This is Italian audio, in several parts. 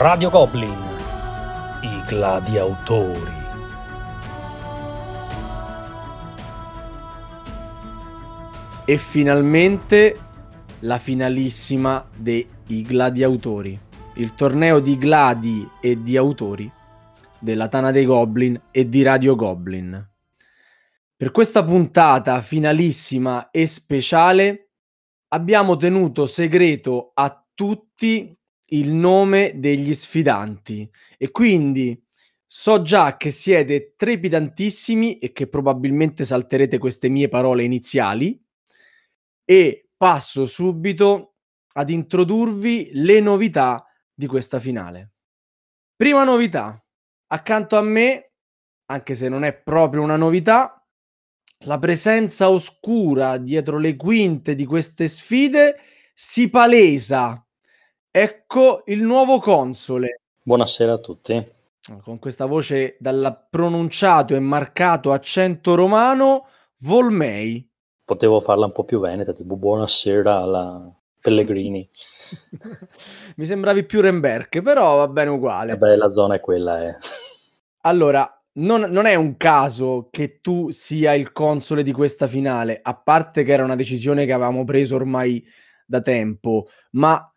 Radio Goblin, i gladiatori. E finalmente la finalissima dei gladiatori, il torneo di gladi e di autori della Tana dei Goblin e di Radio Goblin. Per questa puntata finalissima e speciale abbiamo tenuto segreto a tutti il nome degli sfidanti. E quindi so già che siete trepidantissimi e che probabilmente salterete queste mie parole iniziali. E passo subito ad introdurvi le novità di questa finale. Prima novità, accanto a me, anche se non è proprio una novità, la presenza oscura dietro le quinte di queste sfide si palesa Ecco il nuovo console. Buonasera a tutti. Con questa voce dal pronunciato e marcato accento romano, Volmei. Potevo farla un po' più veneta, tipo buonasera alla Pellegrini. Mi sembravi più Remberg, però va bene uguale. Vabbè, la zona è quella. Eh. Allora, non, non, è un caso che tu sia il console di questa finale, a parte che era una decisione che avevamo preso ormai da tempo, ma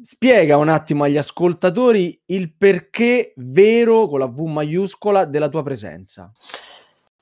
Spiega un attimo agli ascoltatori il perché vero con la V maiuscola della tua presenza.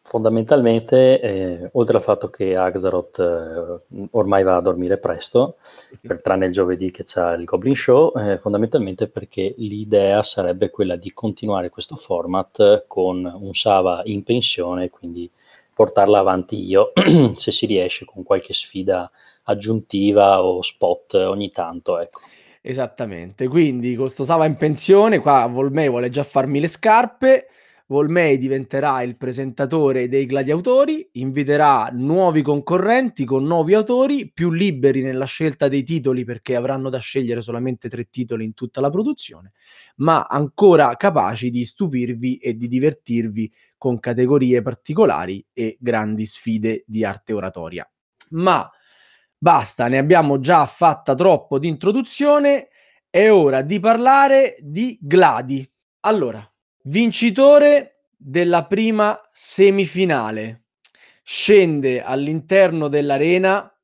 Fondamentalmente, eh, oltre al fatto che Axaroth eh, ormai va a dormire presto, per, tranne il giovedì che c'è il Goblin Show, eh, fondamentalmente perché l'idea sarebbe quella di continuare questo format con un Sava in pensione, quindi portarla avanti io, se si riesce, con qualche sfida aggiuntiva o spot ogni tanto, ecco. Esattamente, quindi con sto Sava in pensione, qua Volmei vuole già farmi le scarpe, Volmei diventerà il presentatore dei gladiatori, inviterà nuovi concorrenti con nuovi autori, più liberi nella scelta dei titoli perché avranno da scegliere solamente tre titoli in tutta la produzione, ma ancora capaci di stupirvi e di divertirvi con categorie particolari e grandi sfide di arte oratoria. Ma Basta, ne abbiamo già fatta troppo di introduzione. È ora di parlare di Gladi. Allora, vincitore della prima semifinale. Scende all'interno dell'arena.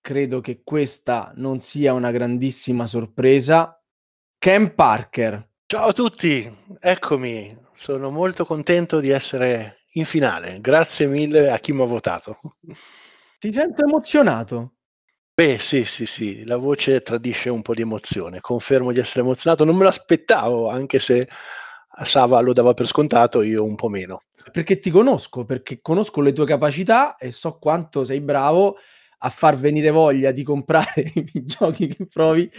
Credo che questa non sia una grandissima sorpresa. Ken Parker. Ciao a tutti, eccomi. Sono molto contento di essere in finale. Grazie mille a chi mi ha votato. Ti sento emozionato. Beh, sì, sì, sì, la voce tradisce un po' di emozione. Confermo di essere emozionato, non me l'aspettavo, anche se Sava lo dava per scontato, io un po' meno. Perché ti conosco, perché conosco le tue capacità e so quanto sei bravo a far venire voglia di comprare i giochi che provi.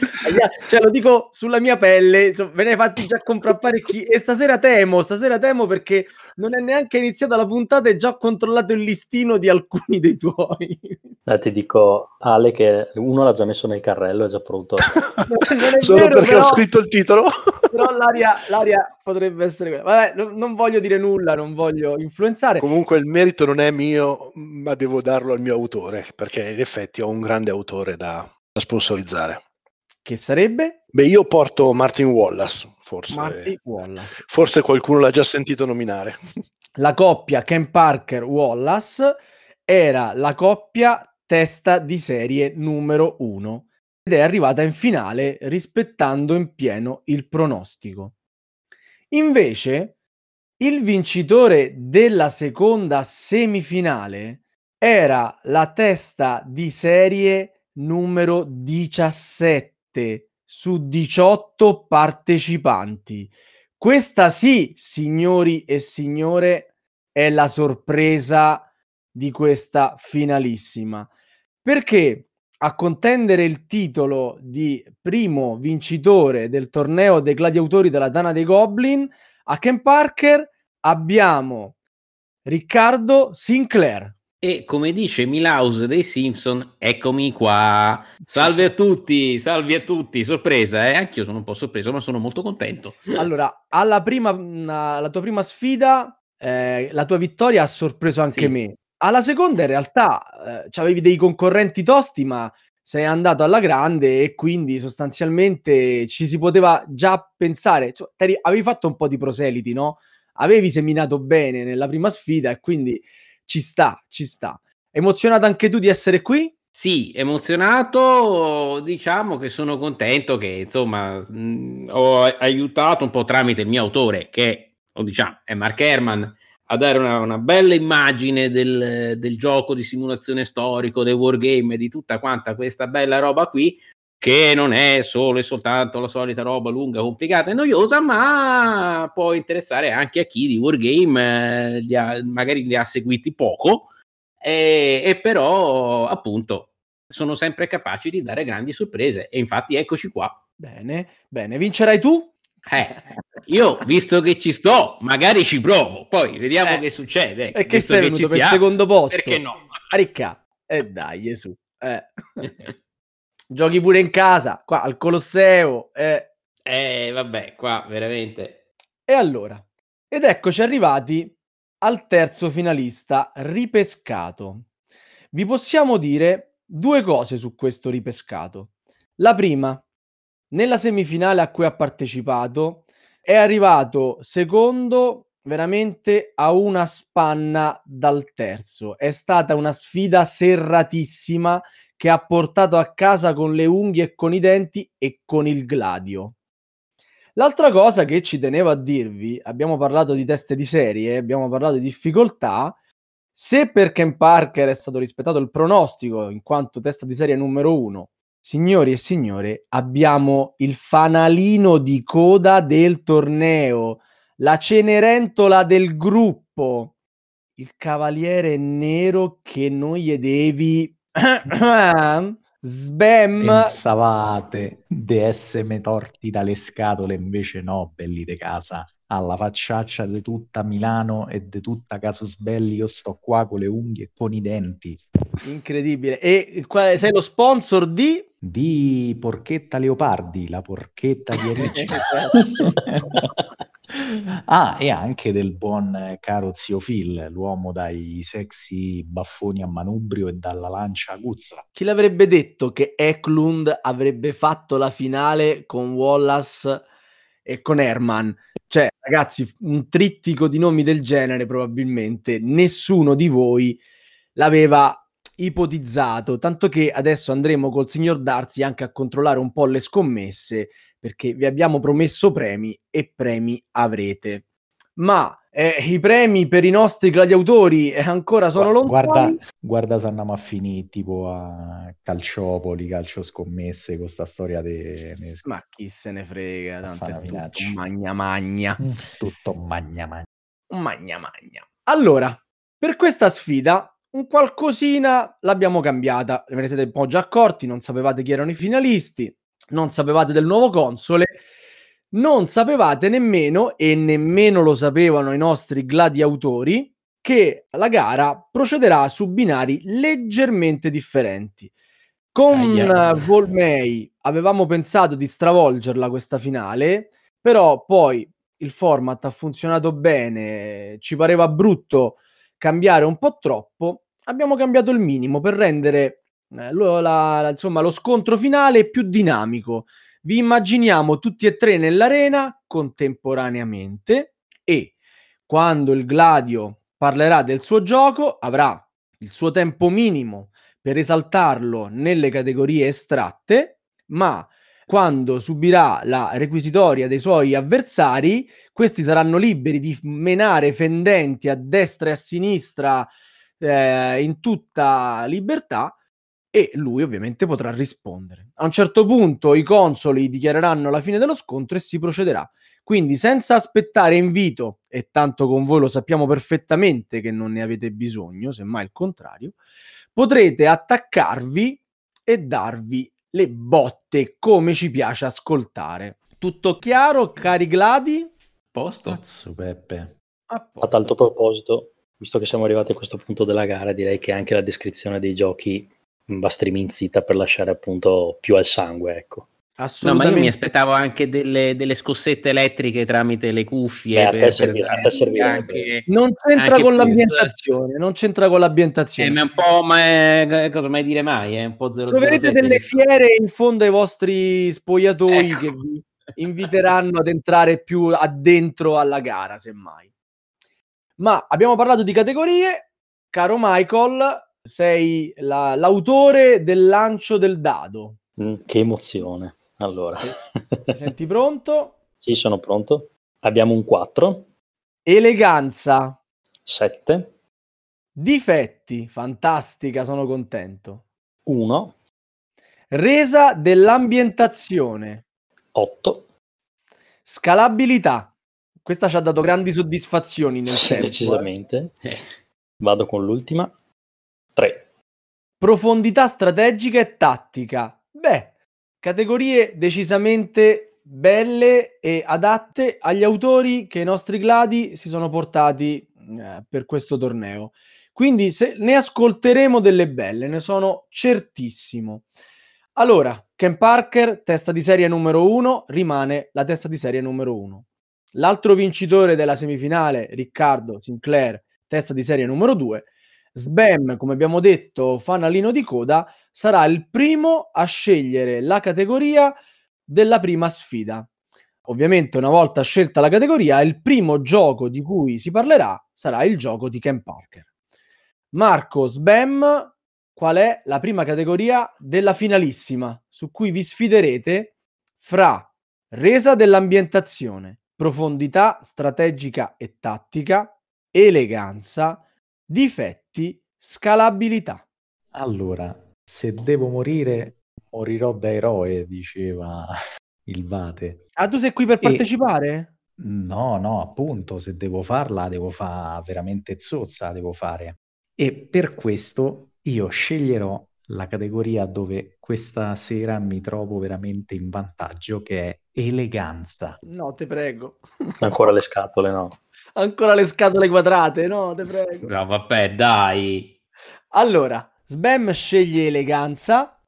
Cioè, lo dico sulla mia pelle, insomma, ve ne hai fatti già comprare parecchi. E stasera temo, stasera temo perché non è neanche iniziata la puntata e già ho controllato il listino di alcuni dei tuoi. Eh, ti dico, Ale, che uno l'ha già messo nel carrello, è già pronto. non Solo vero, perché però, ho scritto il titolo. però l'aria, l'aria potrebbe essere quella. Vabbè, non, non, voglio dire nulla, non voglio influenzare. Comunque il merito non è mio, ma devo darlo al mio autore, perché in effetti ho un grande autore da, da sponsorizzare. Che sarebbe? Beh, io porto Martin Wallace, forse. Forse qualcuno l'ha già sentito nominare. La coppia Ken Parker-Wallace era la coppia testa di serie numero uno ed è arrivata in finale rispettando in pieno il pronostico. Invece, il vincitore della seconda semifinale era la testa di serie numero 17 su 18 partecipanti. Questa sì, signori e signore, è la sorpresa di questa finalissima. Perché a contendere il titolo di primo vincitore del torneo dei gladiatori della Dana dei Goblin a Ken Parker abbiamo Riccardo Sinclair. E come dice Milaus dei Simpson, eccomi qua. Salve a tutti, salve a tutti. Sorpresa, eh? Anch'io sono un po' sorpreso, ma sono molto contento. Allora, alla prima, alla tua prima sfida, eh, la tua vittoria ha sorpreso anche sì. me. Alla seconda, in realtà, eh, avevi dei concorrenti tosti, ma sei andato alla grande e quindi sostanzialmente ci si poteva già pensare, cioè, avevi fatto un po' di proseliti, no? Avevi seminato bene nella prima sfida e quindi ci sta, ci sta. Emozionato anche tu di essere qui? Sì, emozionato, diciamo che sono contento che insomma mh, ho aiutato un po' tramite il mio autore che, diciamo, è Mark Herman, a dare una, una bella immagine del, del, gioco di simulazione storico, del wargame, di tutta quanta questa bella roba qui, che non è solo e soltanto la solita roba lunga, complicata e noiosa, ma può interessare anche a chi di wargame eh, li ha, magari li ha seguiti poco e, e però appunto sono sempre capaci di dare grandi sorprese e infatti eccoci qua. Bene, bene, vincerai tu? Eh, io visto che ci sto, magari ci provo, poi vediamo eh, che succede. E che sei venuto per il secondo posto? Perché no? Ricca, e eh dai, Gesù. Eh. Giochi pure in casa, qua al Colosseo. Eh. eh, vabbè, qua veramente. E allora, ed eccoci arrivati al terzo finalista ripescato. Vi possiamo dire due cose su questo ripescato. La prima, nella semifinale a cui ha partecipato è arrivato secondo veramente a una spanna dal terzo. È stata una sfida serratissima che ha portato a casa con le unghie e con i denti e con il gladio. L'altra cosa che ci tenevo a dirvi, abbiamo parlato di teste di serie, abbiamo parlato di difficoltà, se per Ken Parker è stato rispettato il pronostico in quanto testa di serie numero uno, signori e signore, abbiamo il fanalino di coda del torneo, la cenerentola del gruppo, il cavaliere nero che non gli devi Sbam! Pensavate di essere torti dalle scatole, invece no, belli de casa. Alla facciaccia di tutta Milano e di tutta Casus Belli, io sto qua con le unghie e con i denti. Incredibile. E qual, sei lo sponsor di? Di Porchetta Leopardi, la porchetta di Ricci. Ah, e anche del buon caro zio Phil, l'uomo dai sexy baffoni a manubrio e dalla lancia aguzza. Chi l'avrebbe detto che Eklund avrebbe fatto la finale con Wallace e con Herman? Cioè, ragazzi, un trittico di nomi del genere probabilmente nessuno di voi l'aveva ipotizzato, tanto che adesso andremo col signor Darsi anche a controllare un po' le scommesse perché vi abbiamo promesso premi e premi avrete. Ma eh, i premi per i nostri gladiatori eh, ancora sono lontani. Guarda, guarda se andiamo a finire tipo a Calciopoli, calcio scommesse con sta storia di... De... Ma chi se ne frega, tanto è tutto magna magna. Mm, tutto magna magna. Magna magna. Allora, per questa sfida un qualcosina l'abbiamo cambiata. Ve ne siete un po' già accorti, non sapevate chi erano i finalisti non sapevate del nuovo console, non sapevate nemmeno, e nemmeno lo sapevano i nostri gladiatori, che la gara procederà su binari leggermente differenti. Con ah, Volmei avevamo pensato di stravolgerla questa finale, però poi il format ha funzionato bene, ci pareva brutto cambiare un po' troppo, abbiamo cambiato il minimo per rendere lo, la, la, insomma, lo scontro finale è più dinamico. Vi immaginiamo tutti e tre nell'arena contemporaneamente e quando il Gladio parlerà del suo gioco avrà il suo tempo minimo per esaltarlo nelle categorie estratte, ma quando subirà la requisitoria dei suoi avversari, questi saranno liberi di menare fendenti a destra e a sinistra eh, in tutta libertà e lui ovviamente potrà rispondere. A un certo punto i consoli dichiareranno la fine dello scontro e si procederà. Quindi senza aspettare invito, e tanto con voi lo sappiamo perfettamente che non ne avete bisogno, semmai il contrario, potrete attaccarvi e darvi le botte come ci piace ascoltare. Tutto chiaro, cari gladi? Posto. Cazzo, Peppe. A, a tal proposito, visto che siamo arrivati a questo punto della gara, direi che anche la descrizione dei giochi va striminzita per lasciare appunto più al sangue, ecco. No, ma Assolutamente. io mi aspettavo anche delle, delle scossette elettriche tramite le cuffie. Beh, a per- te per servirà- a te dare servirebbe. anche- Non c'entra anche con l'ambientazione, non c'entra con Eh, l'ambientazione. ma è un po', ma è- cosa mai dire mai? È un po' 007. Troverete delle fiere in fondo ai vostri spogliatoi Ecco. che vi inviteranno ad entrare più addentro alla gara, semmai. Ma abbiamo parlato di categorie. Caro Michael, sei la- l'autore del lancio del dado. Mm, che emozione. Allora, Ti senti pronto? sì, sono pronto. Abbiamo un 4, Eleganza, 7, difetti, fantastica, sono contento. 1, Resa dell'ambientazione, 8, scalabilità. Questa ci ha dato grandi soddisfazioni nel sì, tempo. eh. decisamente. Eh, Vado con l'ultima. 3. Profondità strategica e tattica. Beh, categorie decisamente belle e adatte agli autori che i nostri gladi si sono portati eh, per questo torneo. Quindi se ne ascolteremo delle belle, ne sono certissimo. Allora, Ken Parker, testa di serie numero uno, rimane la testa di serie numero uno. L'altro vincitore della semifinale, Riccardo Sinclair, testa di serie numero due. Sbam, come abbiamo detto, fanalino di coda, sarà il primo a scegliere la categoria della prima sfida. Ovviamente, una volta scelta la categoria, il primo gioco di cui si parlerà sarà il gioco di Ken Parker. Marco Sbam, qual è la prima categoria della finalissima su cui vi sfiderete fra resa dell'ambientazione, profondità strategica e tattica, eleganza, difetti, scalabilità. Allora, se devo morire, morirò da eroe, diceva il Vate. Ah, tu sei qui per E- partecipare? No, no, appunto, se devo farla, devo fare veramente zozza, devo fare. E per questo io sceglierò la categoria dove questa sera mi trovo veramente in vantaggio, che è eleganza. No, te prego. Ancora le scatole, no. Ancora le scatole quadrate, no, te prego. no, vabbè, dai. Allora, Sbam sceglie eleganza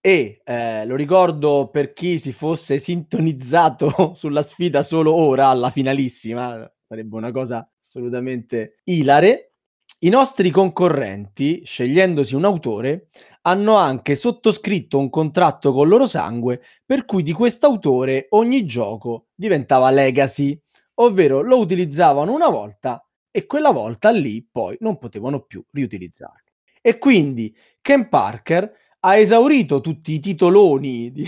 e eh, lo ricordo per chi si fosse sintonizzato sulla sfida solo ora, alla finalissima, sarebbe una cosa assolutamente ilare. I nostri concorrenti, scegliendosi un autore, hanno anche sottoscritto un contratto con loro sangue per cui di quest'autore ogni gioco diventava legacy, ovvero lo utilizzavano una volta e quella volta lì poi non potevano più riutilizzarlo. E quindi Ken Parker ha esaurito tutti i titoloni di,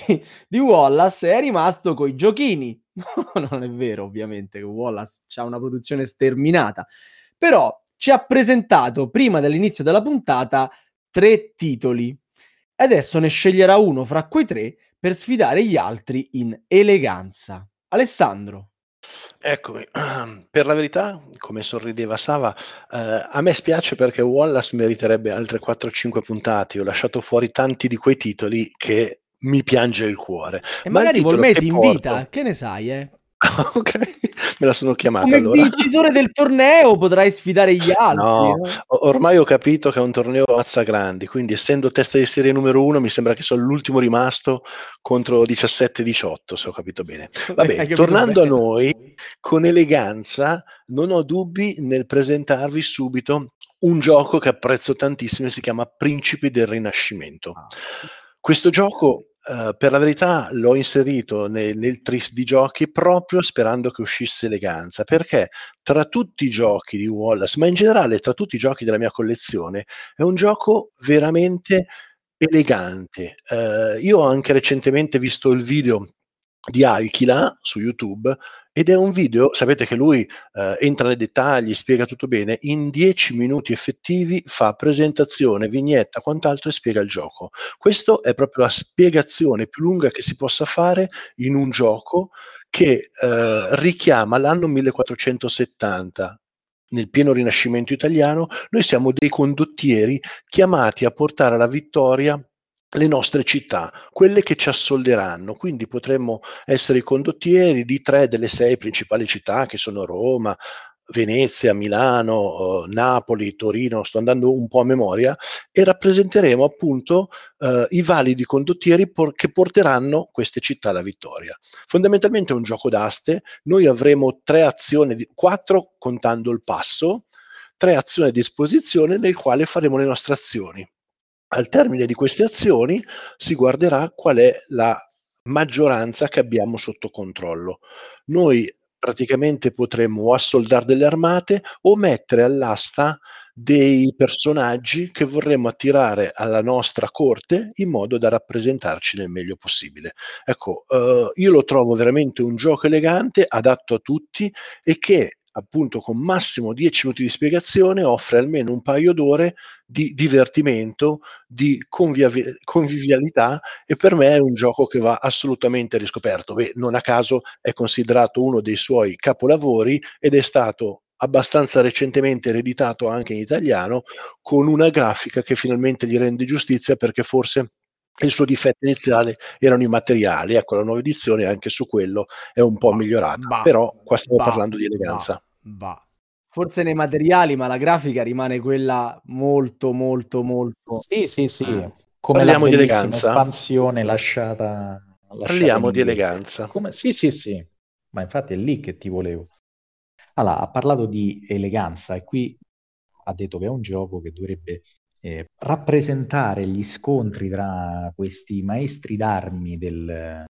di Wallace e è rimasto coi giochini. non è vero, ovviamente, che Wallace ha una produzione sterminata, però ci ha presentato prima dell'inizio della puntata tre titoli. Adesso ne sceglierà uno fra quei tre per sfidare gli altri in eleganza. Alessandro. Eccomi, per la verità, come sorrideva Sava, eh, a me spiace perché Wallace meriterebbe altre 4-5 puntate. Ho lasciato fuori tanti di quei titoli che mi piange il cuore. E Ma il magari titolo Volmè che ti invita, porto- che ne sai, eh? ok, me la sono chiamata Come allora. vincitore del torneo potrai sfidare gli altri. No, ormai ho capito che è un torneo mazza grandi, quindi essendo testa di serie numero uno mi sembra che sono l'ultimo rimasto contro 17-18, se ho capito bene. Vabbè, capito tornando a bene. noi, con eleganza non ho dubbi nel presentarvi subito un gioco che apprezzo tantissimo si chiama Principi del Rinascimento. Ah. Questo gioco, eh, per la verità, l'ho inserito nel, nel tris di giochi proprio sperando che uscisse eleganza, perché tra tutti i giochi di Wallace, ma in generale tra tutti i giochi della mia collezione, è un gioco veramente elegante. Eh, io ho anche recentemente visto il video di Alchila su YouTube ed è un video, sapete che lui eh, entra nei dettagli, spiega tutto bene, in 10 minuti effettivi fa presentazione, vignetta, quant'altro e spiega il gioco. Questa è proprio la spiegazione più lunga che si possa fare in un gioco che eh, richiama l'anno 1470 nel pieno rinascimento italiano, noi siamo dei condottieri chiamati a portare alla vittoria le nostre città, quelle che ci assolderanno. Quindi potremmo essere i condottieri di tre delle sei principali città che sono Roma, Venezia, Milano, eh, Napoli, Torino, sto andando un po' a memoria, e rappresenteremo appunto eh, i validi condottieri por- che porteranno queste città alla vittoria. Fondamentalmente è un gioco d'aste, noi avremo tre azioni, di- quattro contando il passo, tre azioni a disposizione nel quale faremo le nostre azioni. Al termine di queste azioni si guarderà qual è la maggioranza che abbiamo sotto controllo. Noi praticamente potremmo assoldare delle armate o mettere all'asta dei personaggi che vorremmo attirare alla nostra corte in modo da rappresentarci nel meglio possibile. Ecco, eh, io lo trovo veramente un gioco elegante, adatto a tutti e che appunto con massimo 10 minuti di spiegazione offre almeno un paio d'ore di divertimento, di convivi- convivialità e per me è un gioco che va assolutamente riscoperto. Beh, non a caso è considerato uno dei suoi capolavori ed è stato abbastanza recentemente ereditato anche in italiano con una grafica che finalmente gli rende giustizia perché forse il suo difetto iniziale erano i materiali, ecco la nuova edizione anche su quello è un po' migliorata, bah, però qua stiamo bah, parlando di eleganza. bah. Forse nei materiali, ma la grafica rimane quella molto, molto, molto... Sì, sì, sì. Eh. Come Parliamo la di eleganza? espansione lasciata, lasciata Parliamo di eleganza. Come- Sì, sì, sì. Ma infatti è lì che ti volevo. Allora, ha parlato di eleganza e qui ha detto che è un gioco che dovrebbe eh, rappresentare gli scontri tra questi maestri d'armi del,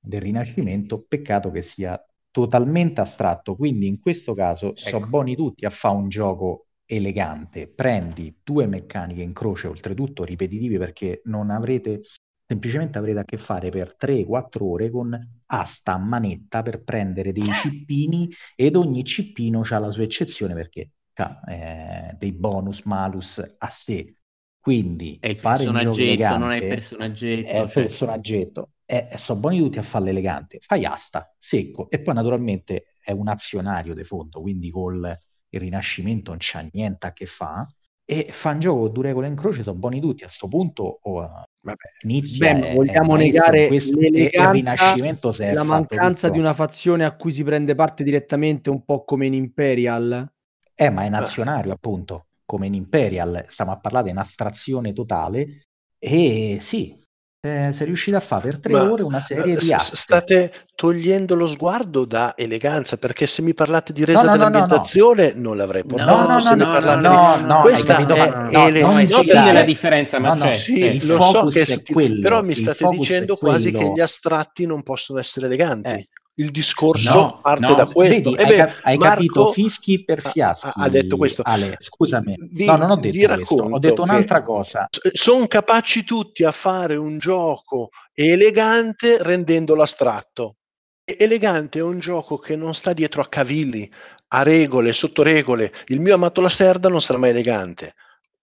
del Rinascimento. Peccato che sia totalmente astratto. Quindi in questo caso so Ecco. buoni tutti a fare un gioco elegante. Prendi due meccaniche in croce, oltretutto ripetitive, perché non avrete semplicemente avrete a che fare per 3-4 ore con asta a manetta per prendere dei cippini ed ogni cippino ha la sua eccezione perché ha eh, dei bonus malus a sé. Quindi È il fare un gioco non è il personaggetto. è il cioè- personaggetto e e sono buoni tutti a farlo elegante. Fai asta, secco e poi naturalmente è un azionario di fondo, quindi col il Rinascimento non c'ha niente a che fa e fa un gioco con due regole in croce, sono buoni tutti. A sto punto oh, Vabbè. inizia Beh, è- vogliamo negare questo e il Rinascimento è la mancanza di una fazione a cui si prende parte direttamente, un po' come in Imperial? Eh, ma è nazionario appunto, come in Imperial, stiamo a parlare di un'astrazione totale e sì, eh, sei riuscito a fare per tre Ma, ore una serie eh, di s- aste. State togliendo lo sguardo da eleganza, perché se mi parlate di resa No, no, no, no, no. dell'ambientazione non l'avrei No, portato. No, no, se no, mi no, parlate no, di... no, Questa capito, è no, ele- non no, girare. la differenza, ma No, no, c'è. Sì, il lo so che è quello, però mi state dicendo quasi che gli astratti non possono essere eleganti. Eh. Il discorso No, parte no, da questo. Vedi, E hai, beh, cap- hai capito Marco fischi per fiaschi, ha, ha detto questo. Ale, scusami. Vi, No, non ho detto questo, ho detto un'altra cosa. sono capaci tutti a fare un gioco elegante rendendolo astratto. Elegante è un gioco che non sta dietro a cavilli, a regole, sotto regole. Il mio amato Lacerda non sarà mai elegante.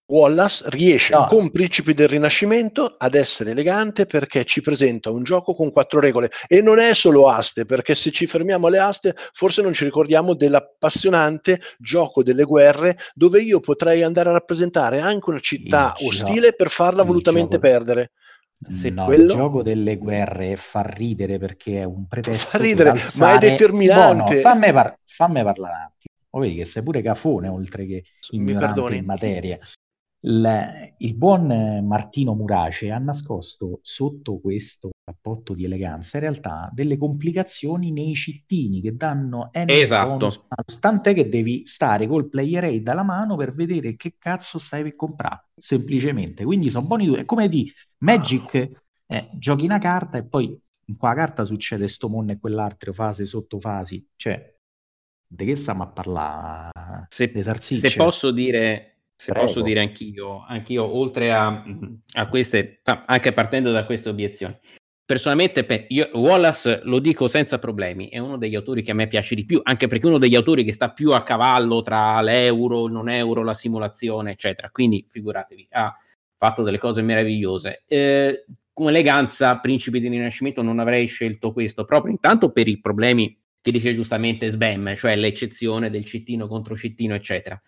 Wallace riesce No. con Principi del Rinascimento ad essere elegante perché ci presenta un gioco con quattro regole e non è solo aste, perché se ci fermiamo alle aste forse non ci ricordiamo dell'appassionante gioco delle guerre dove io potrei andare a rappresentare anche una città Il gio- ostile per farla volutamente gioco- perdere. Se no, quello- il gioco delle guerre fa ridere perché è un pretesto Fa ridere, per ma è alzare- determinante. Fammi, par- fammi parlare un attimo. O vedi che sei pure cafone oltre che ignorante in materia. Il, il buon Martino Murace ha nascosto sotto questo cappotto di eleganza in realtà delle complicazioni nei cittini che danno N Esatto. bonus malus, tant'è che devi stare col player aid alla mano per vedere che cazzo stai per comprare semplicemente. Quindi sono buoni due. È come di Magic eh, giochi una carta e poi in quella carta succede sto mondo e quell'altro fase sotto fasi. Cioè di che stiamo a parlare? Se, se posso dire, se Prego. posso dire anch'io, anch'io oltre a, a queste, anche partendo da queste obiezioni, personalmente pe- io, Wallace lo dico senza problemi, è uno degli autori che a me piace di più, anche perché è uno degli autori che sta più a cavallo tra l'euro, il non euro, la simulazione, eccetera. Quindi figuratevi, ha fatto delle cose meravigliose. Eh, con eleganza, Principi di Rinascimento non avrei scelto questo, proprio intanto per i problemi che dice giustamente Sbam, cioè l'eccezione del cittino contro cittino, eccetera.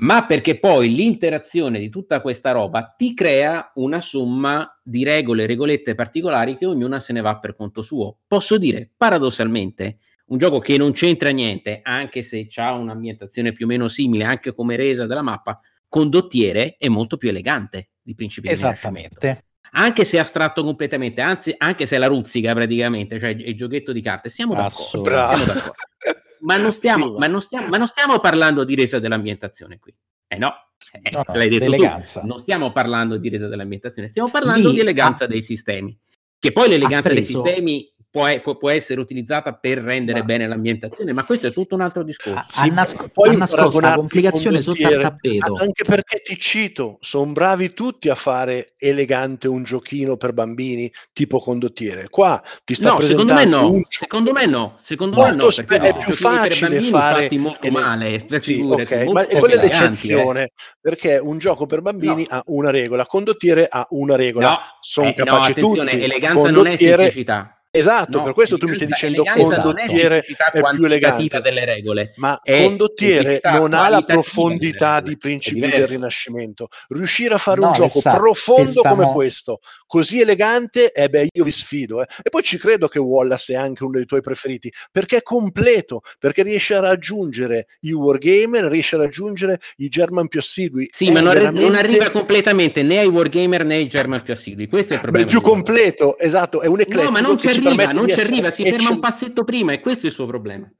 Ma perché poi l'interazione di tutta questa roba ti crea una somma di regole, regolette particolari che ognuna se ne va per conto suo. Posso dire, paradossalmente, un gioco che non c'entra niente, anche se ha un'ambientazione più o meno simile, anche come resa della mappa, condottiere è molto più elegante di Principi Esattamente. Anche se astratto completamente, anzi, anche se è la ruzzica praticamente, cioè il giochetto di carte, siamo d'accordo. Siamo d'accordo. Ma, non stiamo, sì, ma, non stiamo, ma non stiamo parlando di resa dell'ambientazione qui. Eh no, eh, no, no l'hai detto tu. Non stiamo parlando di resa dell'ambientazione, stiamo parlando Lì, di eleganza ah, dei sistemi. Che poi l'eleganza dei sistemi può, può, può, essere utilizzata per rendere ma... bene l'ambientazione, ma questo è tutto un altro discorso. Ha, sì, nas- poi ha nascosto la complicazione sotto al tappeto. Anche perché ti cito, sono bravi tutti a fare elegante un giochino per bambini tipo condottiere. Qua ti sta no, secondo me no, un... secondo me no, secondo me no, spe- è più facile fare fatti molto ele- male, per sì, okay, ma quella è l'eccezione, eh. perché un gioco per bambini no. ha una regola, condottiere ha una regola. No, sono eh, capaci no, tutti. eleganza non è semplicità Esatto, no, per questo tu mi stai dicendo condottiere è, è più elegante delle regole, ma condottiere non ha la profondità di principi del Rinascimento. Riuscire a fare no, un gioco esatto, profondo come questo, così elegante, eh beh, io vi sfido. Eh. E poi ci credo che Wallace è anche uno dei tuoi preferiti, perché è completo, perché riesce a raggiungere i wargamer, riesce a raggiungere i German più assidui. Sì, è ma non, veramente... non, arriva completamente né ai wargamer né ai German più assidui. Questo è il problema. Ma è più completo, esatto, è un eclettico. No, ma non c'è arriva, non ci arriva, si ferma un passetto prima e questo è il suo problema.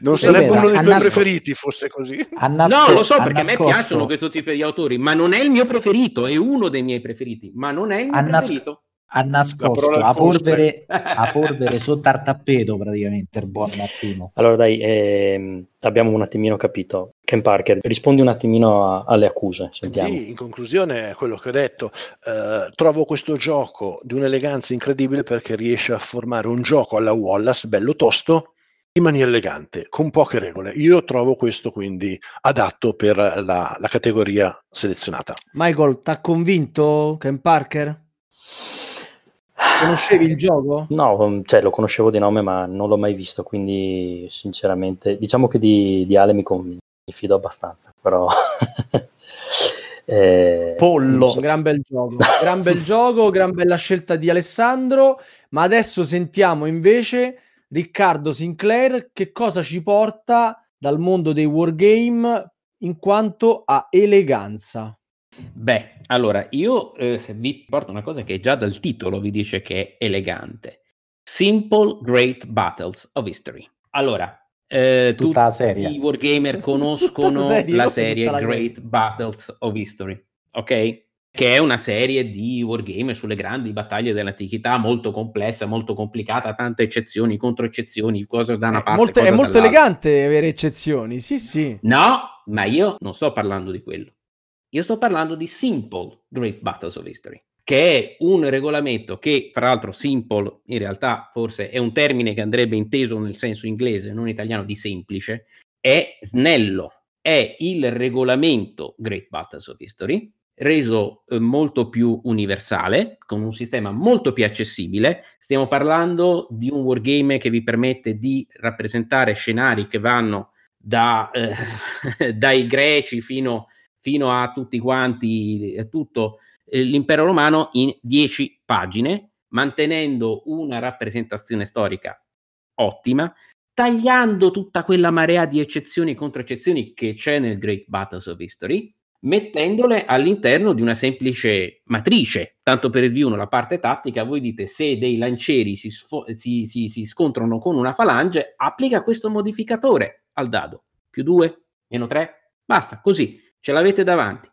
Non sì, sarebbe uno dei tuoi preferiti fosse così. Nasco... No, lo so perché a me piacciono questo tipo di autori, ma non è il mio preferito, è uno dei miei preferiti, ma non è il mio ha preferito. Ha nascosto a polvere, a polvere sotto al tappeto praticamente il buon Martino. Allora dai, ehm, abbiamo un attimino capito. Ken Parker, rispondi un attimino a, alle accuse. Sentiamo. Sì, in conclusione quello che ho detto, eh, trovo questo gioco di un'eleganza incredibile perché riesce a formare un gioco alla Wallace bello tosto in maniera elegante, con poche regole. Io trovo questo quindi adatto per la, la categoria selezionata. Michael, ti ha convinto Ken Parker? Conoscevi il gioco? No, cioè, lo conoscevo di nome, ma non l'ho mai visto, quindi sinceramente diciamo che di, di Ale mi, con, mi fido abbastanza, però... eh, Pollo, so. gran bel gioco, gran bel gioco, gran bella scelta di Alessandro, ma adesso sentiamo invece Riccardo Sinclair che cosa ci porta dal mondo dei wargame in quanto a eleganza. Beh, allora io eh, vi porto una cosa che già dal titolo vi dice che è elegante. Simple Great Battles of History. Allora, eh, tutti i wargamer conoscono serie, la serie Great serie. Battles of History, ok? Che è una serie di wargame sulle grandi battaglie dell'antichità, molto complessa, molto complicata, tante eccezioni, contro eccezioni, cosa da una è parte. Molto, è molto elegante avere eccezioni, sì, sì. No, ma io non sto parlando di quello. Io sto parlando di Simple Great Battles of History, che è un regolamento che, fra l'altro, Simple in realtà forse è un termine che andrebbe inteso nel senso inglese, non italiano, di semplice, è snello, è il regolamento Great Battles of History, reso eh, molto più universale, con un sistema molto più accessibile. Stiamo parlando di un wargame che vi permette di rappresentare scenari che vanno da, eh, dai greci fino a fino a tutti quanti, tutto eh, l'impero romano in dieci pagine, mantenendo una rappresentazione storica ottima, tagliando tutta quella marea di eccezioni e controeccezioni che c'è nel Great Battles of History, mettendole all'interno di una semplice matrice. Tanto per dirvi uno, la parte tattica, voi dite se dei lancieri si, sfo- si, si, si scontrano con una falange, applica questo modificatore al dado. Più due, meno tre, basta, così ce l'avete davanti.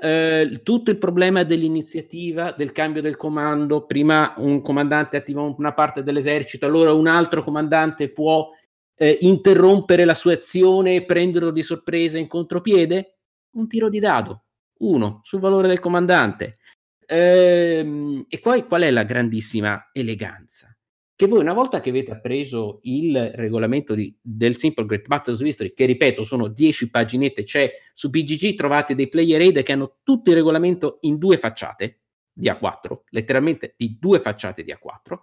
Eh, tutto il problema dell'iniziativa, del cambio del comando, prima un comandante attiva una parte dell'esercito, allora un altro comandante può eh, interrompere la sua azione e prenderlo di sorpresa in contropiede? Un tiro di dado, uno, sul valore del comandante. Eh, e poi qual è la grandissima eleganza? Che voi una volta che avete appreso il regolamento di, del Simple Great Battles History, che ripeto sono 10 paginette, c'è su BGG trovate dei player aid che hanno tutto il regolamento in due facciate di A4, letteralmente di due facciate di A4,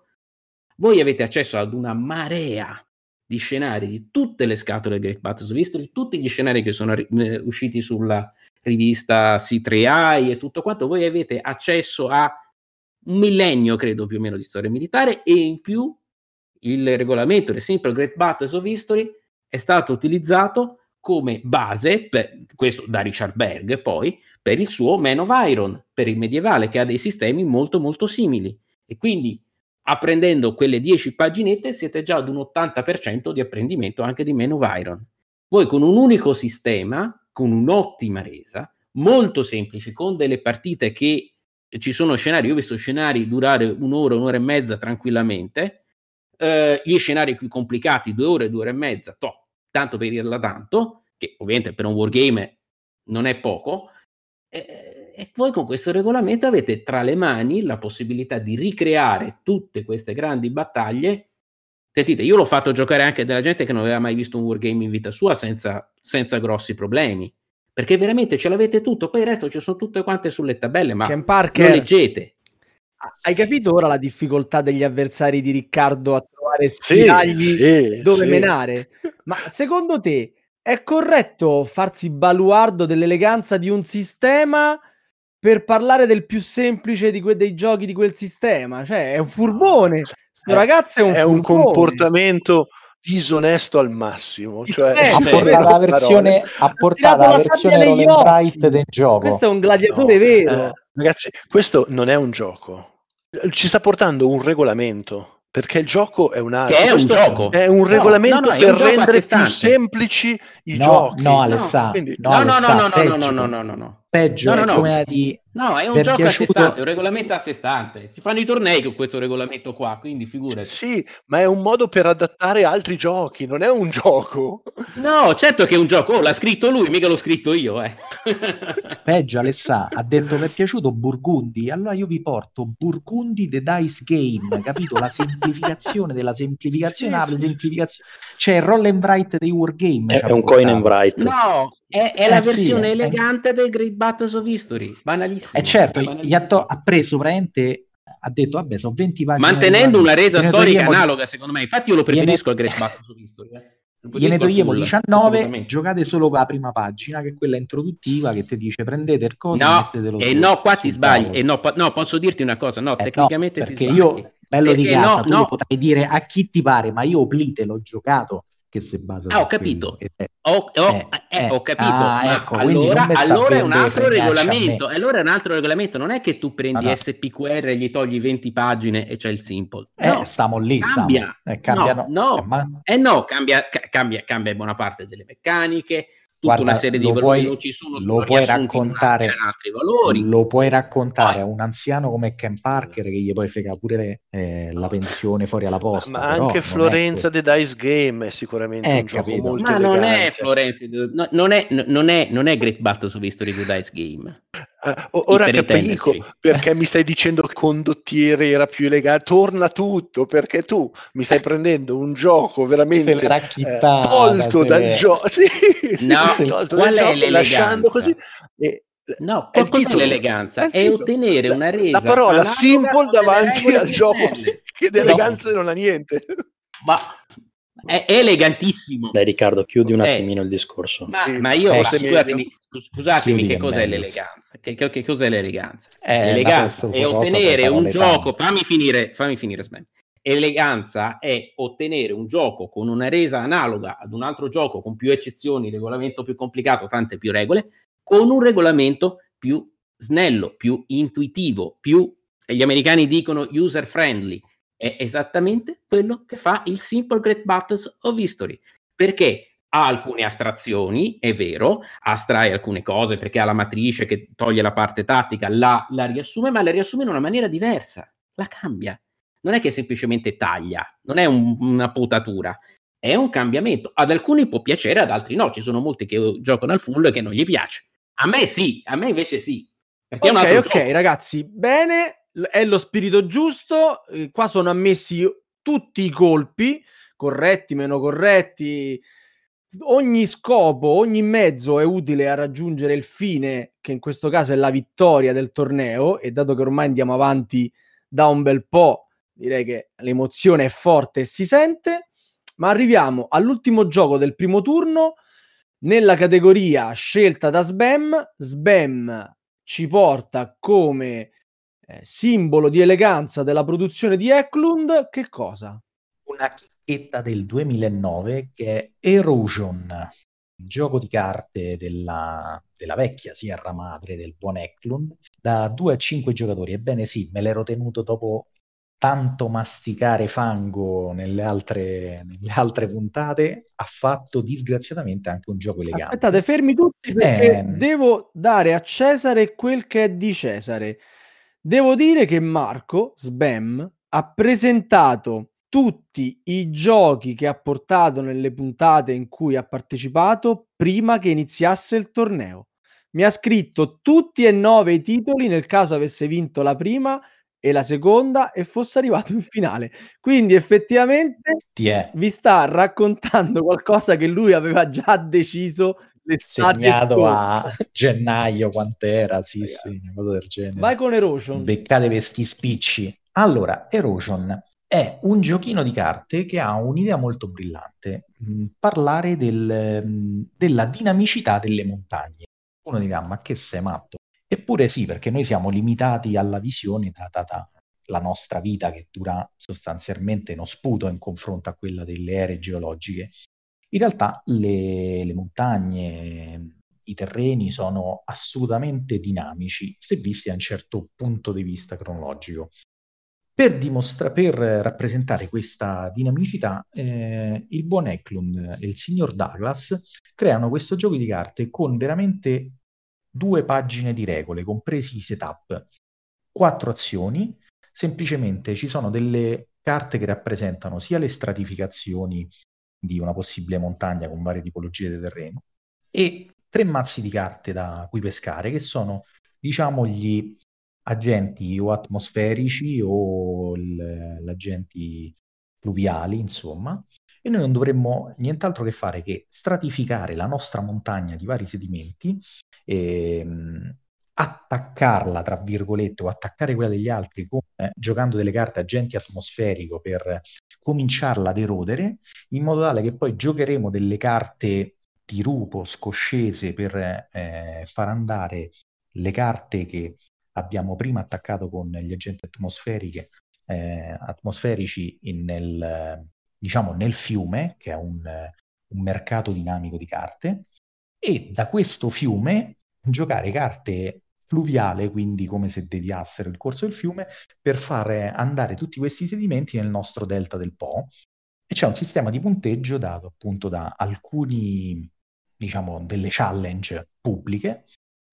voi avete accesso ad una marea di scenari di tutte le scatole Great Battles History, tutti gli scenari che sono eh, usciti sulla rivista C3i e tutto quanto, voi avete accesso a un millennio, credo più o meno, di storia militare e in più il regolamento del Simple Great Battles of History è stato utilizzato come base, per, questo da Richard Berg poi, per il suo Man of Iron, per il medievale, che ha dei sistemi molto molto simili. E quindi apprendendo quelle 10 paginette siete già ad un 80% di apprendimento anche di Man of Iron. Voi con un unico sistema, con un'ottima resa, molto semplice, con delle partite che ci sono scenari, io ho visto scenari durare un'ora, un'ora e mezza tranquillamente, eh, gli scenari più complicati due ore, due ore e mezza, to, tanto per dirla tanto, che ovviamente per un wargame non è poco, eh, e voi con questo regolamento avete tra le mani la possibilità di ricreare tutte queste grandi battaglie. Sentite, io l'ho fatto giocare anche della gente che non aveva mai visto un wargame in vita sua senza, senza grossi problemi perché veramente ce l'avete tutto, poi il resto ci sono tutte quante sulle tabelle, ma Ken Parker, lo leggete. Hai capito ora la difficoltà degli avversari di Riccardo a trovare spiragli sì, sì, dove sì. menare? Ma secondo te è corretto farsi baluardo dell'eleganza di un sistema per parlare del più semplice di que- dei giochi di quel sistema? Cioè, è un furbone. Questo ragazzo è un, è un comportamento disonesto al massimo. Cioè, ha portato la versione, ha portato la versione roll and write del gioco. Questo è un gladiatore no, vero. Eh, ragazzi, questo non è un gioco. Ci sta portando un regolamento. Perché il gioco è un altro. Che è un gioco. È un regolamento no, no, per rendere più semplici i no, giochi. No, Alessà. Quindi... No, no, no, no, peggio, no, no, no, no, no. Peggio, no, no, è come di... No, è un gioco piaciuto... a sé stante, un regolamento a sé stante. Ci fanno i tornei con questo regolamento qua, quindi figurati. Sì, ma è un modo per adattare altri giochi, non è un gioco. No, certo che è un gioco, oh, l'ha scritto lui, mica l'ho scritto io, eh. Peggio, Alessà, ha detto mi è piaciuto Burgundi, allora io vi porto Burgundi The Dice Game, capito? La semplificazione della semplificazione, sì, la semplificazione. C'è il roll and write dei wargame. È un coin and write. No, è, è eh la versione sì, elegante è... del Great Battles of History, banalissimo. Eh certo, banalissimo. ha preso praticamente ha detto vabbè sono 20 pagine mantenendo una resa storica analoga secondo me infatti io lo preferisco al Great Battles of History eh. gliene toglievo 19 giocate solo con la prima pagina che è quella introduttiva che ti dice prendete il coso no, e no qua ti sbagli e no, no, posso dirti una cosa no eh tecnicamente no, perché io bello di casa no, tu no. potrai dire a chi ti pare ma io Plite l'ho giocato che si basa ah, ho capito. È, ho, ho, eh, eh, ho capito. Ah, ecco, allora, allora è un altro regolamento. Allora è un altro regolamento. Non è che tu prendi no. SPQR e gli togli 20 pagine e c'è il simple. No, eh, stiamo lì. Cambia. Stiamo. Eh, cambia no, no. Eh, ma... eh no, cambia, cambia, cambia buona parte delle meccaniche, tutta Guarda, una serie di valori puoi, non ci sono, sono lo puoi raccontare altri valori. lo puoi raccontare a un anziano come Ken Parker che gli poi frega pure le, eh, la pensione fuori alla posta ma, ma anche Florenza The Dice Game è sicuramente eh, un gioco capito. molto ma elegante. non è Florenza no, non, è, non, è, non è Great Battles of History The Dice Game Uh, ora capisco perché mi stai dicendo che condottiere era più elegante. Torna tutto perché tu mi stai prendendo un gioco veramente eh, tolto dal gioco. Sì, no, sì, tolto qual dal è gioco, lasciando così. E, No, è titolo, l'eleganza? È, è ottenere una resa. La parola simple davanti al gioco che di eleganza no. non ha niente. Ma è elegantissimo. Dai Riccardo, chiudi un attimino eh, il discorso. Ma, sì, ma io, eh, scusatemi, scusatemi che cos'è l'eleganza? Che, che, che, cos'è l'eleganza? Eh, l'eleganza è ottenere un gioco, fammi finire, fammi finire Sven. Eleganza è ottenere un gioco con una resa analoga ad un altro gioco con più eccezioni, regolamento più complicato, tante più regole, con un regolamento più snello, più intuitivo, più, gli americani dicono user friendly, è esattamente quello che fa il Simple Great Battles of History, perché ha alcune astrazioni, è vero, astrae alcune cose perché ha la matrice che toglie la parte tattica, la, la riassume, ma la riassume in una maniera diversa, la cambia. Non è che semplicemente taglia, non è un, una putatura, è un cambiamento. Ad alcuni può piacere, ad altri no. Ci sono molti che giocano al full e che non gli piace. A me sì, a me invece sì. Perché ok, ok, gioco. ragazzi, bene, è lo spirito giusto, eh, qua sono ammessi tutti i colpi, corretti, meno corretti, ogni scopo, ogni mezzo è utile a raggiungere il fine, che in questo caso è la vittoria del torneo, e dato che ormai andiamo avanti da un bel po', direi che l'emozione è forte e si sente, ma arriviamo all'ultimo gioco del primo turno, nella categoria scelta da Sbam, Sbam ci porta come eh, simbolo di eleganza della produzione di Eklund, che cosa? Un una chicchetta del 2009 che è Erosion, il gioco di carte della, della vecchia Sierra Madre del buon Eklund, da 2 a 5 giocatori. Ebbene sì, me l'ero tenuto dopo tanto masticare fango nelle altre, nelle altre puntate, ha fatto disgraziatamente anche un gioco elegante. Aspettate, fermi tutti perché Eh. devo dare a Cesare quel che è di Cesare. Devo dire che Marco Sbam ha presentato tutti i giochi che ha portato nelle puntate in cui ha partecipato prima che iniziasse il torneo. Mi ha scritto tutti e nove i titoli nel caso avesse vinto la prima e la seconda e fosse arrivato in finale. Quindi effettivamente Ti è vi sta raccontando qualcosa che lui aveva già deciso l'estate segnato a gennaio quant'era, sì, Ragazzi. sì, una cosa del genere. Vai con Erosion. beccate questi spicci. Allora, Erosion è un giochino di carte che ha un'idea molto brillante, mh, parlare del, mh, della dinamicità delle montagne. Uno dirà, ma che sei matto? Eppure sì, perché noi siamo limitati alla visione data dalla nostra vita che dura sostanzialmente uno sputo in confronto a quella delle ere geologiche. In realtà le, le montagne, i terreni sono assolutamente dinamici se visti da un certo punto di vista cronologico. Per, dimostra- per rappresentare questa dinamicità, eh, il buon Eklund e il signor Douglas creano questo gioco di carte con veramente due pagine di regole, compresi i setup, quattro azioni, semplicemente ci sono delle carte che rappresentano sia le stratificazioni di una possibile montagna con varie tipologie di terreno e tre mazzi di carte da cui pescare che sono diciamo gli agenti o atmosferici o gli agenti fluviali insomma e noi non dovremmo nient'altro che fare che stratificare la nostra montagna di vari sedimenti ehm, attaccarla tra virgolette o attaccare quella degli altri con, eh, giocando delle carte agenti atmosferico per cominciarla ad erodere in modo tale che poi giocheremo delle carte di rupo scoscese per eh, far andare le carte che abbiamo prima attaccato con gli agenti eh, atmosferici nel, diciamo, nel fiume, che è un, un mercato dinamico di carte, e da questo fiume giocare carte fluviale, quindi come se deviassero il corso del fiume, per far andare tutti questi sedimenti nel nostro delta del Po. E c'è un sistema di punteggio dato appunto da alcuni, diciamo, delle challenge pubbliche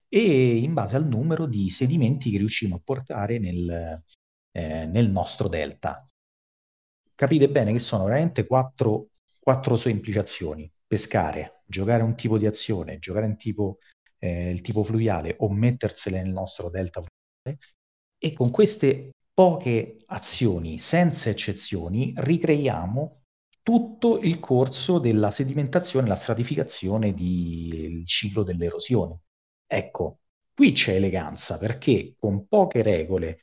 e in base al numero di sedimenti che riusciamo a portare nel, eh, nel nostro delta. Capite bene che sono veramente quattro, quattro semplici azioni. Pescare, giocare un tipo di azione, giocare un tipo, eh, il tipo fluviale o mettersele nel nostro delta fluviale. E con queste poche azioni, senza eccezioni, ricreiamo tutto il corso della sedimentazione, la stratificazione del ciclo dell'erosione. Ecco, qui c'è eleganza perché con poche regole,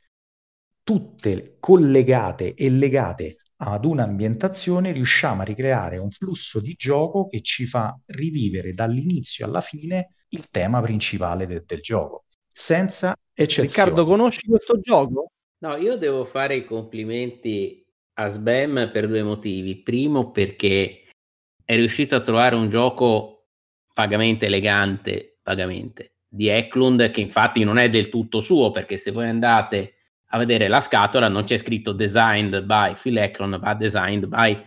tutte collegate e legate ad un'ambientazione, riusciamo a ricreare un flusso di gioco che ci fa rivivere dall'inizio alla fine il tema principale de- del gioco, senza eccezioni. Riccardo, conosci questo gioco? No, io devo fare i complimenti a Sbam per due motivi. Primo, perché è riuscito a trovare un gioco vagamente elegante, vagamente, di Eklund, che infatti non è del tutto suo, perché se voi andate a vedere la scatola non c'è scritto designed by Phil Eklund, ma designed by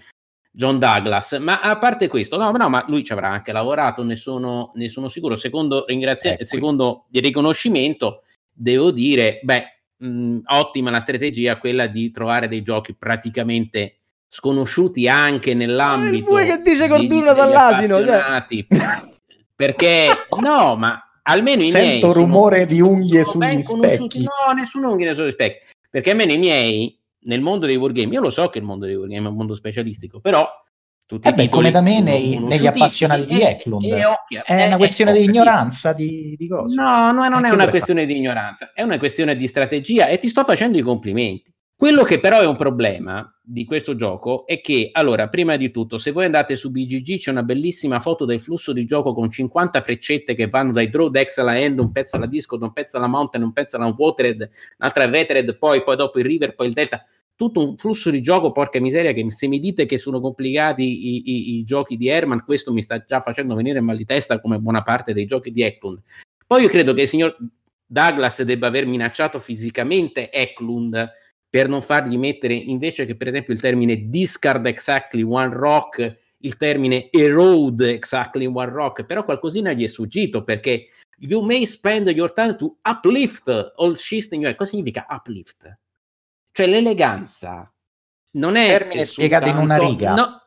John Douglas. Ma a parte questo, no, no ma lui ci avrà anche lavorato, ne sono, ne sono sicuro. Secondo, ringrazia- Ecco. secondo il riconoscimento, devo dire, beh, mh, ottima la strategia quella di trovare dei giochi praticamente sconosciuti anche nell'ambito il bue che dice di- Corduno dall'asino, cioè. perché no ma almeno i Sento miei sono- rumore di unghie sono sugli specchi. no nessuno unghie sugli specchi perché almeno i miei nel mondo dei wargame io lo so che il mondo dei wargame è un mondo specialistico però tutti Eh beh, come da me nei- negli appassionati di Eklund. e occhio, È eh, una questione di ignoranza di, di cose. No, no, non Eh, è che una questione di ignoranza, è una questione di strategia e ti sto facendo i complimenti. Quello che però è un problema di questo gioco è che, allora, prima di tutto, se voi andate su BGG c'è una bellissima foto del flusso di gioco con 50 freccette che vanno dai draw decks alla end, un pezzo alla discord, un pezzo alla mountain, un pezzo alla watered, un'altra vetered, poi, poi dopo il river, poi il delta. tutto un flusso di gioco, porca miseria, che se mi dite che sono complicati i, i, i giochi di Herman, questo mi sta già facendo venire mal di testa come buona parte dei giochi di Eklund. Poi io credo che il signor Douglas debba aver minacciato fisicamente Eklund per non fargli mettere invece che per esempio il termine discard exactly one rock, il termine erode exactly one rock, però qualcosina gli è sfuggito perché you may spend your time to uplift all system. Cosa significa uplift? Cioè l'eleganza non è... Termine spiegato in una riga. No,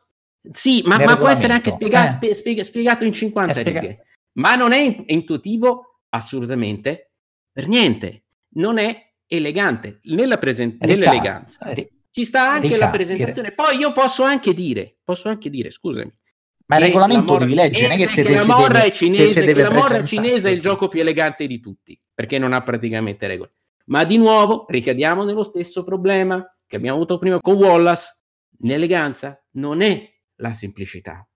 sì, ma, ma può essere anche spiegato, eh. spiega, spiegato in 50 spiega- righe. Ma non è intuitivo assolutamente per niente. Non è elegante. Nella presen- Ricca, nell'eleganza ri- ci sta anche Ricca, la presentazione. Poi io posso anche dire, posso anche dire, scusami. Ma il regolamento devi leggere, che, che, la morra è cinese, che la morra cinese è il gioco più elegante di tutti, perché non ha praticamente regole. Ma di nuovo ricadiamo nello stesso problema che abbiamo avuto prima con Wallace. L'eleganza non è la semplicità.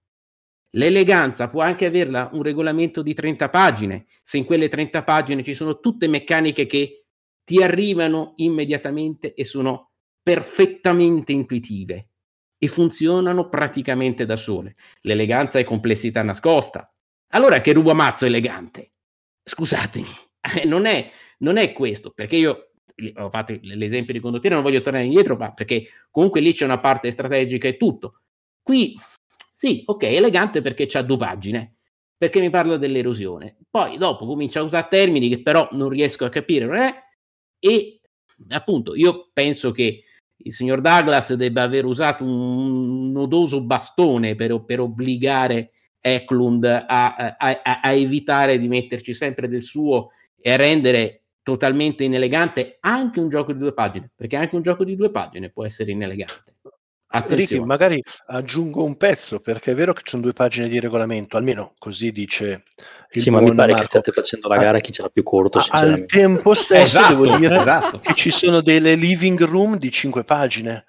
L'eleganza può anche averla un regolamento di 30 pagine, se in quelle 30 pagine ci sono tutte meccaniche che ti arrivano immediatamente e sono perfettamente intuitive e funzionano praticamente da sole. L'eleganza è complessità nascosta. Allora che rubo mazzo elegante? Scusatemi, eh, non è non è questo, perché io ho fatto l'esempio di condottiere, non voglio tornare indietro, ma perché comunque lì c'è una parte strategica e tutto. Qui sì, ok, elegante perché c'ha due pagine, perché mi parla dell'erosione. Poi dopo comincia a usare termini che però non riesco a capire, non è? E appunto io penso che il signor Douglas debba aver usato un nodoso bastone per, per obbligare Eklund a, a, a, a evitare di metterci sempre del suo e a rendere totalmente inelegante anche un gioco di due pagine, perché anche un gioco di due pagine può essere inelegante. Ricky, magari aggiungo un pezzo perché è vero che ci sono due pagine di regolamento, almeno così dice il Sì, ma mi pare Marco. che stiate facendo la gara a chi ce l'ha più corto. Al tempo stesso esatto, devo dire esatto. che ci sono delle living room di cinque pagine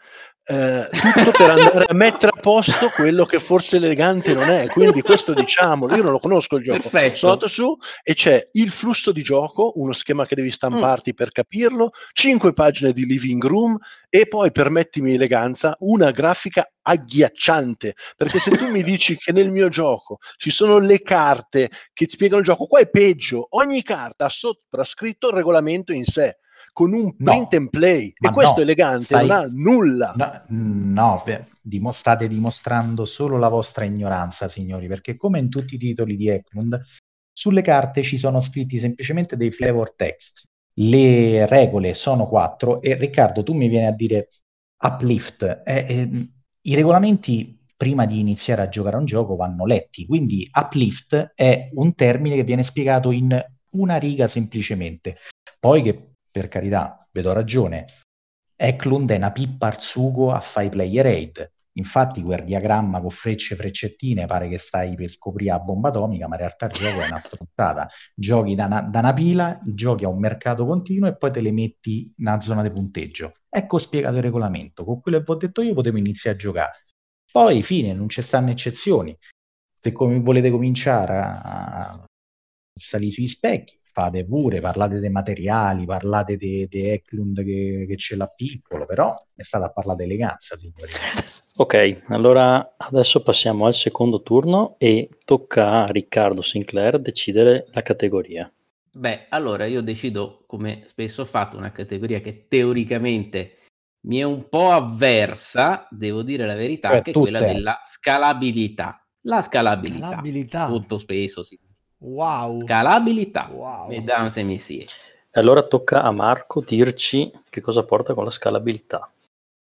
eh, tutto per andare a mettere a posto quello che forse elegante non è. Quindi questo diciamolo, io non lo conosco il gioco. Perfetto. Sono andato su e c'è il flusso di gioco, uno schema che devi stamparti mm. per capirlo, cinque pagine di living room e poi, permettimi eleganza, una grafica agghiacciante. Perché se tu mi dici che nel mio gioco ci sono le carte che ti spiegano il gioco, qua è peggio. Ogni carta ha sopra scritto il regolamento in sé con un print no, and play e questo no, elegante stai... non ha nulla. No, no state dimostrando solo la vostra ignoranza, signori, perché come in tutti i titoli di Eklund, sulle carte ci sono scritti semplicemente dei flavor text. Le regole sono quattro e Riccardo, tu mi vieni a dire uplift. Eh, eh, I regolamenti prima di iniziare a giocare a un gioco vanno letti, quindi uplift è un termine che viene spiegato in una riga semplicemente. Poi che per carità, vedo ragione. Eklund è una pippa al sugo a fai player aid. Infatti, quel diagramma con frecce freccettine pare che stai per scoprire la bomba atomica, ma in realtà il gioco è una struttata. Giochi da una, da una pila, giochi a un mercato continuo e poi te le metti una zona di punteggio. Ecco spiegato il regolamento. Con quello che vi ho detto io potevo iniziare a giocare. Poi, fine, non ci stanno eccezioni. Se come volete cominciare a, a salire sui specchi, fate pure, parlate dei materiali, parlate di Eklund che, che, ce l'ha piccolo, però è stata parlata eleganza, signori. Ok, allora adesso passiamo al secondo turno e tocca a Riccardo Sinclair decidere la categoria. Beh, allora io decido, come spesso ho fatto, una categoria che teoricamente mi è un po' avversa, devo dire la verità, eh, che è quella della scalabilità. La scalabilità, scalabilità. molto spesso si Wow. Scalabilità. Wow. Mesdames et messieurs. Allora tocca a Marco dirci che cosa porta con la scalabilità.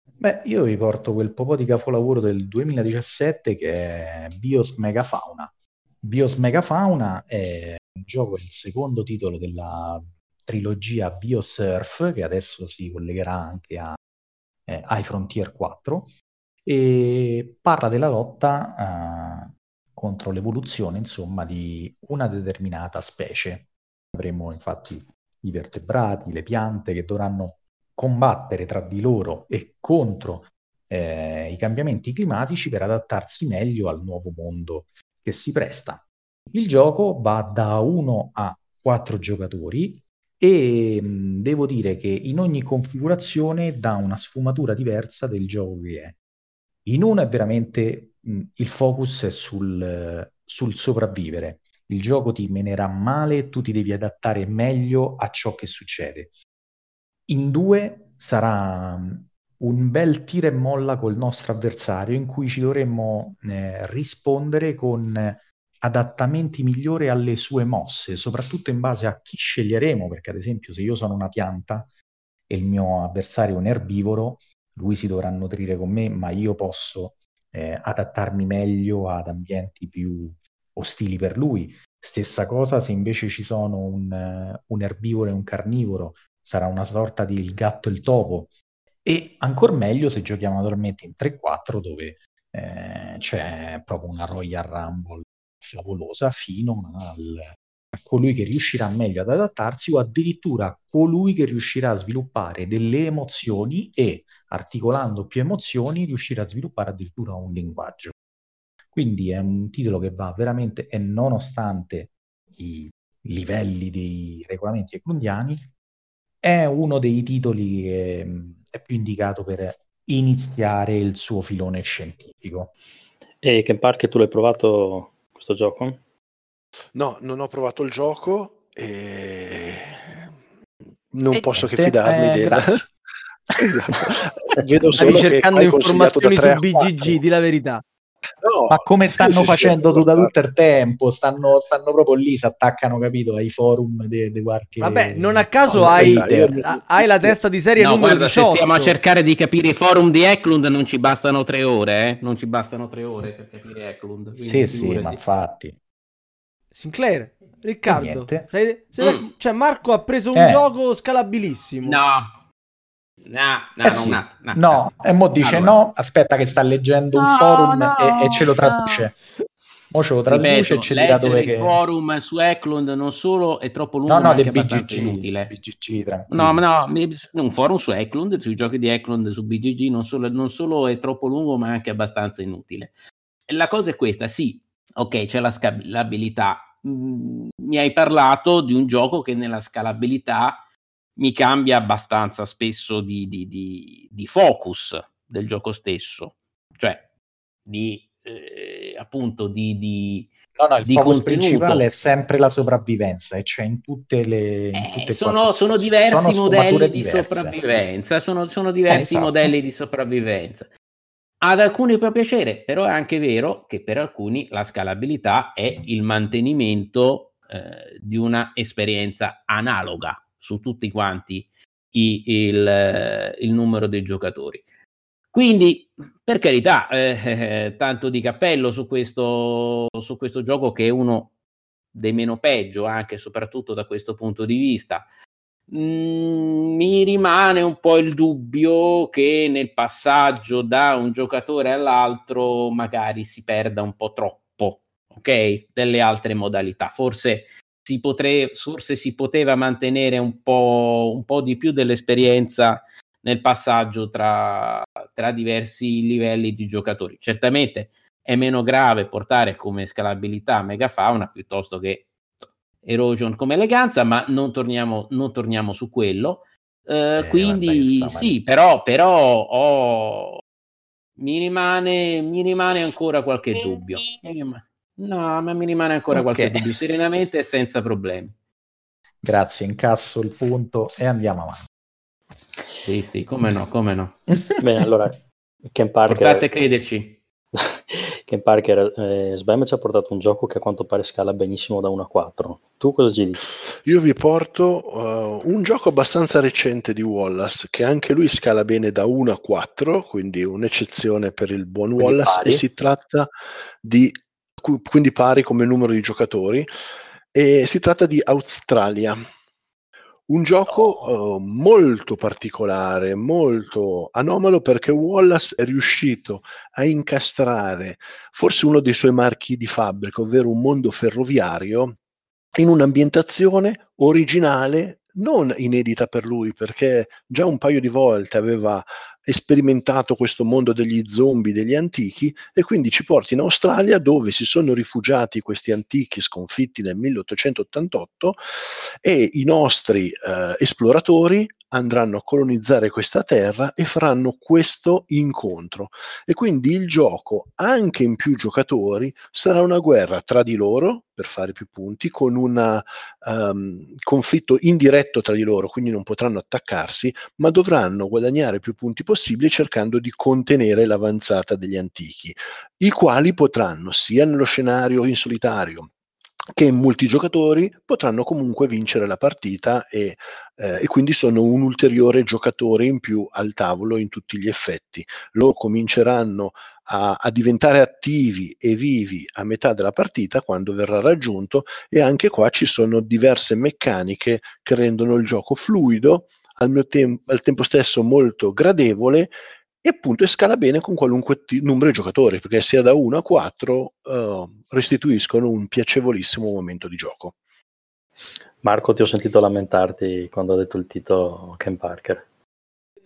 Beh, io vi porto quel po' di capolavoro del 2017 che è Bios Megafauna. Bios Megafauna è un gioco, il secondo titolo della trilogia Biosurf, che adesso si collegherà anche a eh, iFrontier 4, e parla della lotta eh, contro l'evoluzione, insomma, di una determinata specie. Avremo infatti i vertebrati, le piante che dovranno combattere tra di loro e contro eh, i cambiamenti climatici per adattarsi meglio al nuovo mondo che si presta. Il gioco va da 1 a 4 giocatori e mh, devo dire che in ogni configurazione dà una sfumatura diversa del gioco che è. In una è veramente il focus è sul, sul sopravvivere. Il gioco ti menerà male tu ti devi adattare meglio a ciò che succede. In due sarà un bel tira e molla col nostro avversario in cui ci dovremmo eh, rispondere con adattamenti migliori alle sue mosse, soprattutto in base a chi sceglieremo, perché ad esempio se io sono una pianta e il mio avversario è un erbivoro, lui si dovrà nutrire con me, ma io posso eh, adattarmi meglio ad ambienti più ostili per lui. Stessa cosa se invece ci sono un, un erbivoro e un carnivoro, sarà una sorta di il gatto e il topo. E ancora meglio se giochiamo naturalmente in 3-4 dove eh, c'è proprio una Royal Rumble favolosa fino al, a colui che riuscirà meglio ad adattarsi o addirittura colui che riuscirà a sviluppare delle emozioni e articolando più emozioni riuscirà a sviluppare addirittura un linguaggio. Quindi è un titolo che va veramente e nonostante i livelli dei regolamenti eclundiani è uno dei titoli che è più indicato per iniziare il suo filone scientifico. E Ken Park tu l'hai provato questo gioco? No, non ho provato il gioco e non E posso che niente, fidarmi eh, del... grazie. Vedo Stavi cercando da informazioni 3 su BGG, 4. di la verità. No, Ma come sì, stanno sì, sì, facendo ho da tutto il tempo? Stanno, stanno proprio lì, si attaccano, capito, ai forum dei de qualche... Vabbè, non a caso No, hai, dai, io- a- hai la testa di serie No, numero guarda, 18. se stiamo a cercare di capire i forum di Eklund non ci bastano tre ore, eh? Non ci bastano tre ore per capire Eklund. Sì, sì, ma infatti. Sinclair, Riccardo, sei- sei- Mm. cioè Marco ha preso un Eh. gioco scalabilissimo. No. No, no, Eh no, sì. un attimo, No, e mo dice Allora. no, aspetta che sta leggendo un No, forum no, e, e ce lo traduce. Mo ce lo traduce Ripeto, e ci dirà dove il che... forum su Eklund non solo è troppo lungo, No, ma no, anche del abbastanza BGG, inutile. BGG. No, ma no, un forum su Eklund, sui giochi di Eklund su BGG non solo, non solo è troppo lungo, ma anche abbastanza inutile. E la cosa è questa, sì, ok, c'è la scalabilità. Mm, mi hai parlato di un gioco che nella scalabilità mi cambia abbastanza spesso di, di- di- di focus del gioco stesso, cioè di eh, appunto di, di- No, no, il di principale è sempre la sopravvivenza e c'è in tutte le... In Eh, tutte sono, sono diversi Sono modelli di diverse. sopravvivenza, sono, sono diversi esatto. modelli di sopravvivenza. Ad alcuni può piacere, però è anche vero che per alcuni la scalabilità è il mantenimento eh, di una esperienza analoga su tutti quanti i- il, eh, il numero dei giocatori. Quindi, per carità, eh, eh, tanto di cappello su questo, su questo gioco che è uno dei meno peggio, anche e soprattutto da questo punto di vista. Mm, mi rimane un po' il dubbio che nel passaggio da un giocatore all'altro magari si perda un po' troppo, ok? Delle altre modalità. Forse si, potre- forse si poteva mantenere un po', un po' di più dell'esperienza nel passaggio tra, tra diversi livelli di giocatori. Certamente è meno grave portare come scalabilità megafauna piuttosto che erosion come eleganza, ma non torniamo, non torniamo su quello. Eh, Eh, quindi guarda sì, però, però ho- mi, rimane, mi rimane ancora qualche dubbio. Mi rima- No, ma mi rimane ancora Ok. qualche dubbio, serenamente e senza problemi. Grazie, incasso il punto e andiamo avanti. Sì, sì, come no, come no. Bene, allora, Ken Parker, Portate a crederci. Ken Parker eh, Sbam ci ha portato un gioco che a quanto pare scala benissimo da 1 a 4. Tu cosa ci dici? Io vi porto uh, un gioco abbastanza recente di Wallace che anche lui scala bene da 1 a 4, quindi un'eccezione per il buon Quindi Wallace pari. e si tratta di cu- quindi pari come numero di giocatori e si tratta di Australia. Un gioco eh, molto particolare, molto anomalo perché Wallace è riuscito a incastrare forse uno dei suoi marchi di fabbrica, ovvero un mondo ferroviario, in un'ambientazione originale non inedita per lui, perché già un paio di volte aveva sperimentato questo mondo degli zombie, degli antichi, e quindi ci porta in Australia dove si sono rifugiati questi antichi sconfitti nel 1888 e i nostri eh, esploratori andranno a colonizzare questa terra e faranno questo incontro. E quindi il gioco, anche in più giocatori, sarà una guerra tra di loro per fare più punti, con un um, conflitto indiretto tra di loro, quindi non potranno attaccarsi, ma dovranno guadagnare più punti possibili cercando di contenere l'avanzata degli antichi, i quali potranno sia nello scenario in solitario che multigiocatori potranno comunque vincere la partita e, eh, e, quindi sono un ulteriore giocatore in più al tavolo in tutti gli effetti. Loro cominceranno a, a, diventare attivi e vivi a metà della partita quando verrà raggiunto e anche qua ci sono diverse meccaniche che rendono il gioco fluido, al, tem- al tempo stesso molto gradevole e appunto scala bene con qualunque t- numero di giocatori, perché sia da 1 a 4 uh, restituiscono un piacevolissimo momento di gioco. Marco, ti ho sentito lamentarti quando ho detto il titolo Ken Parker.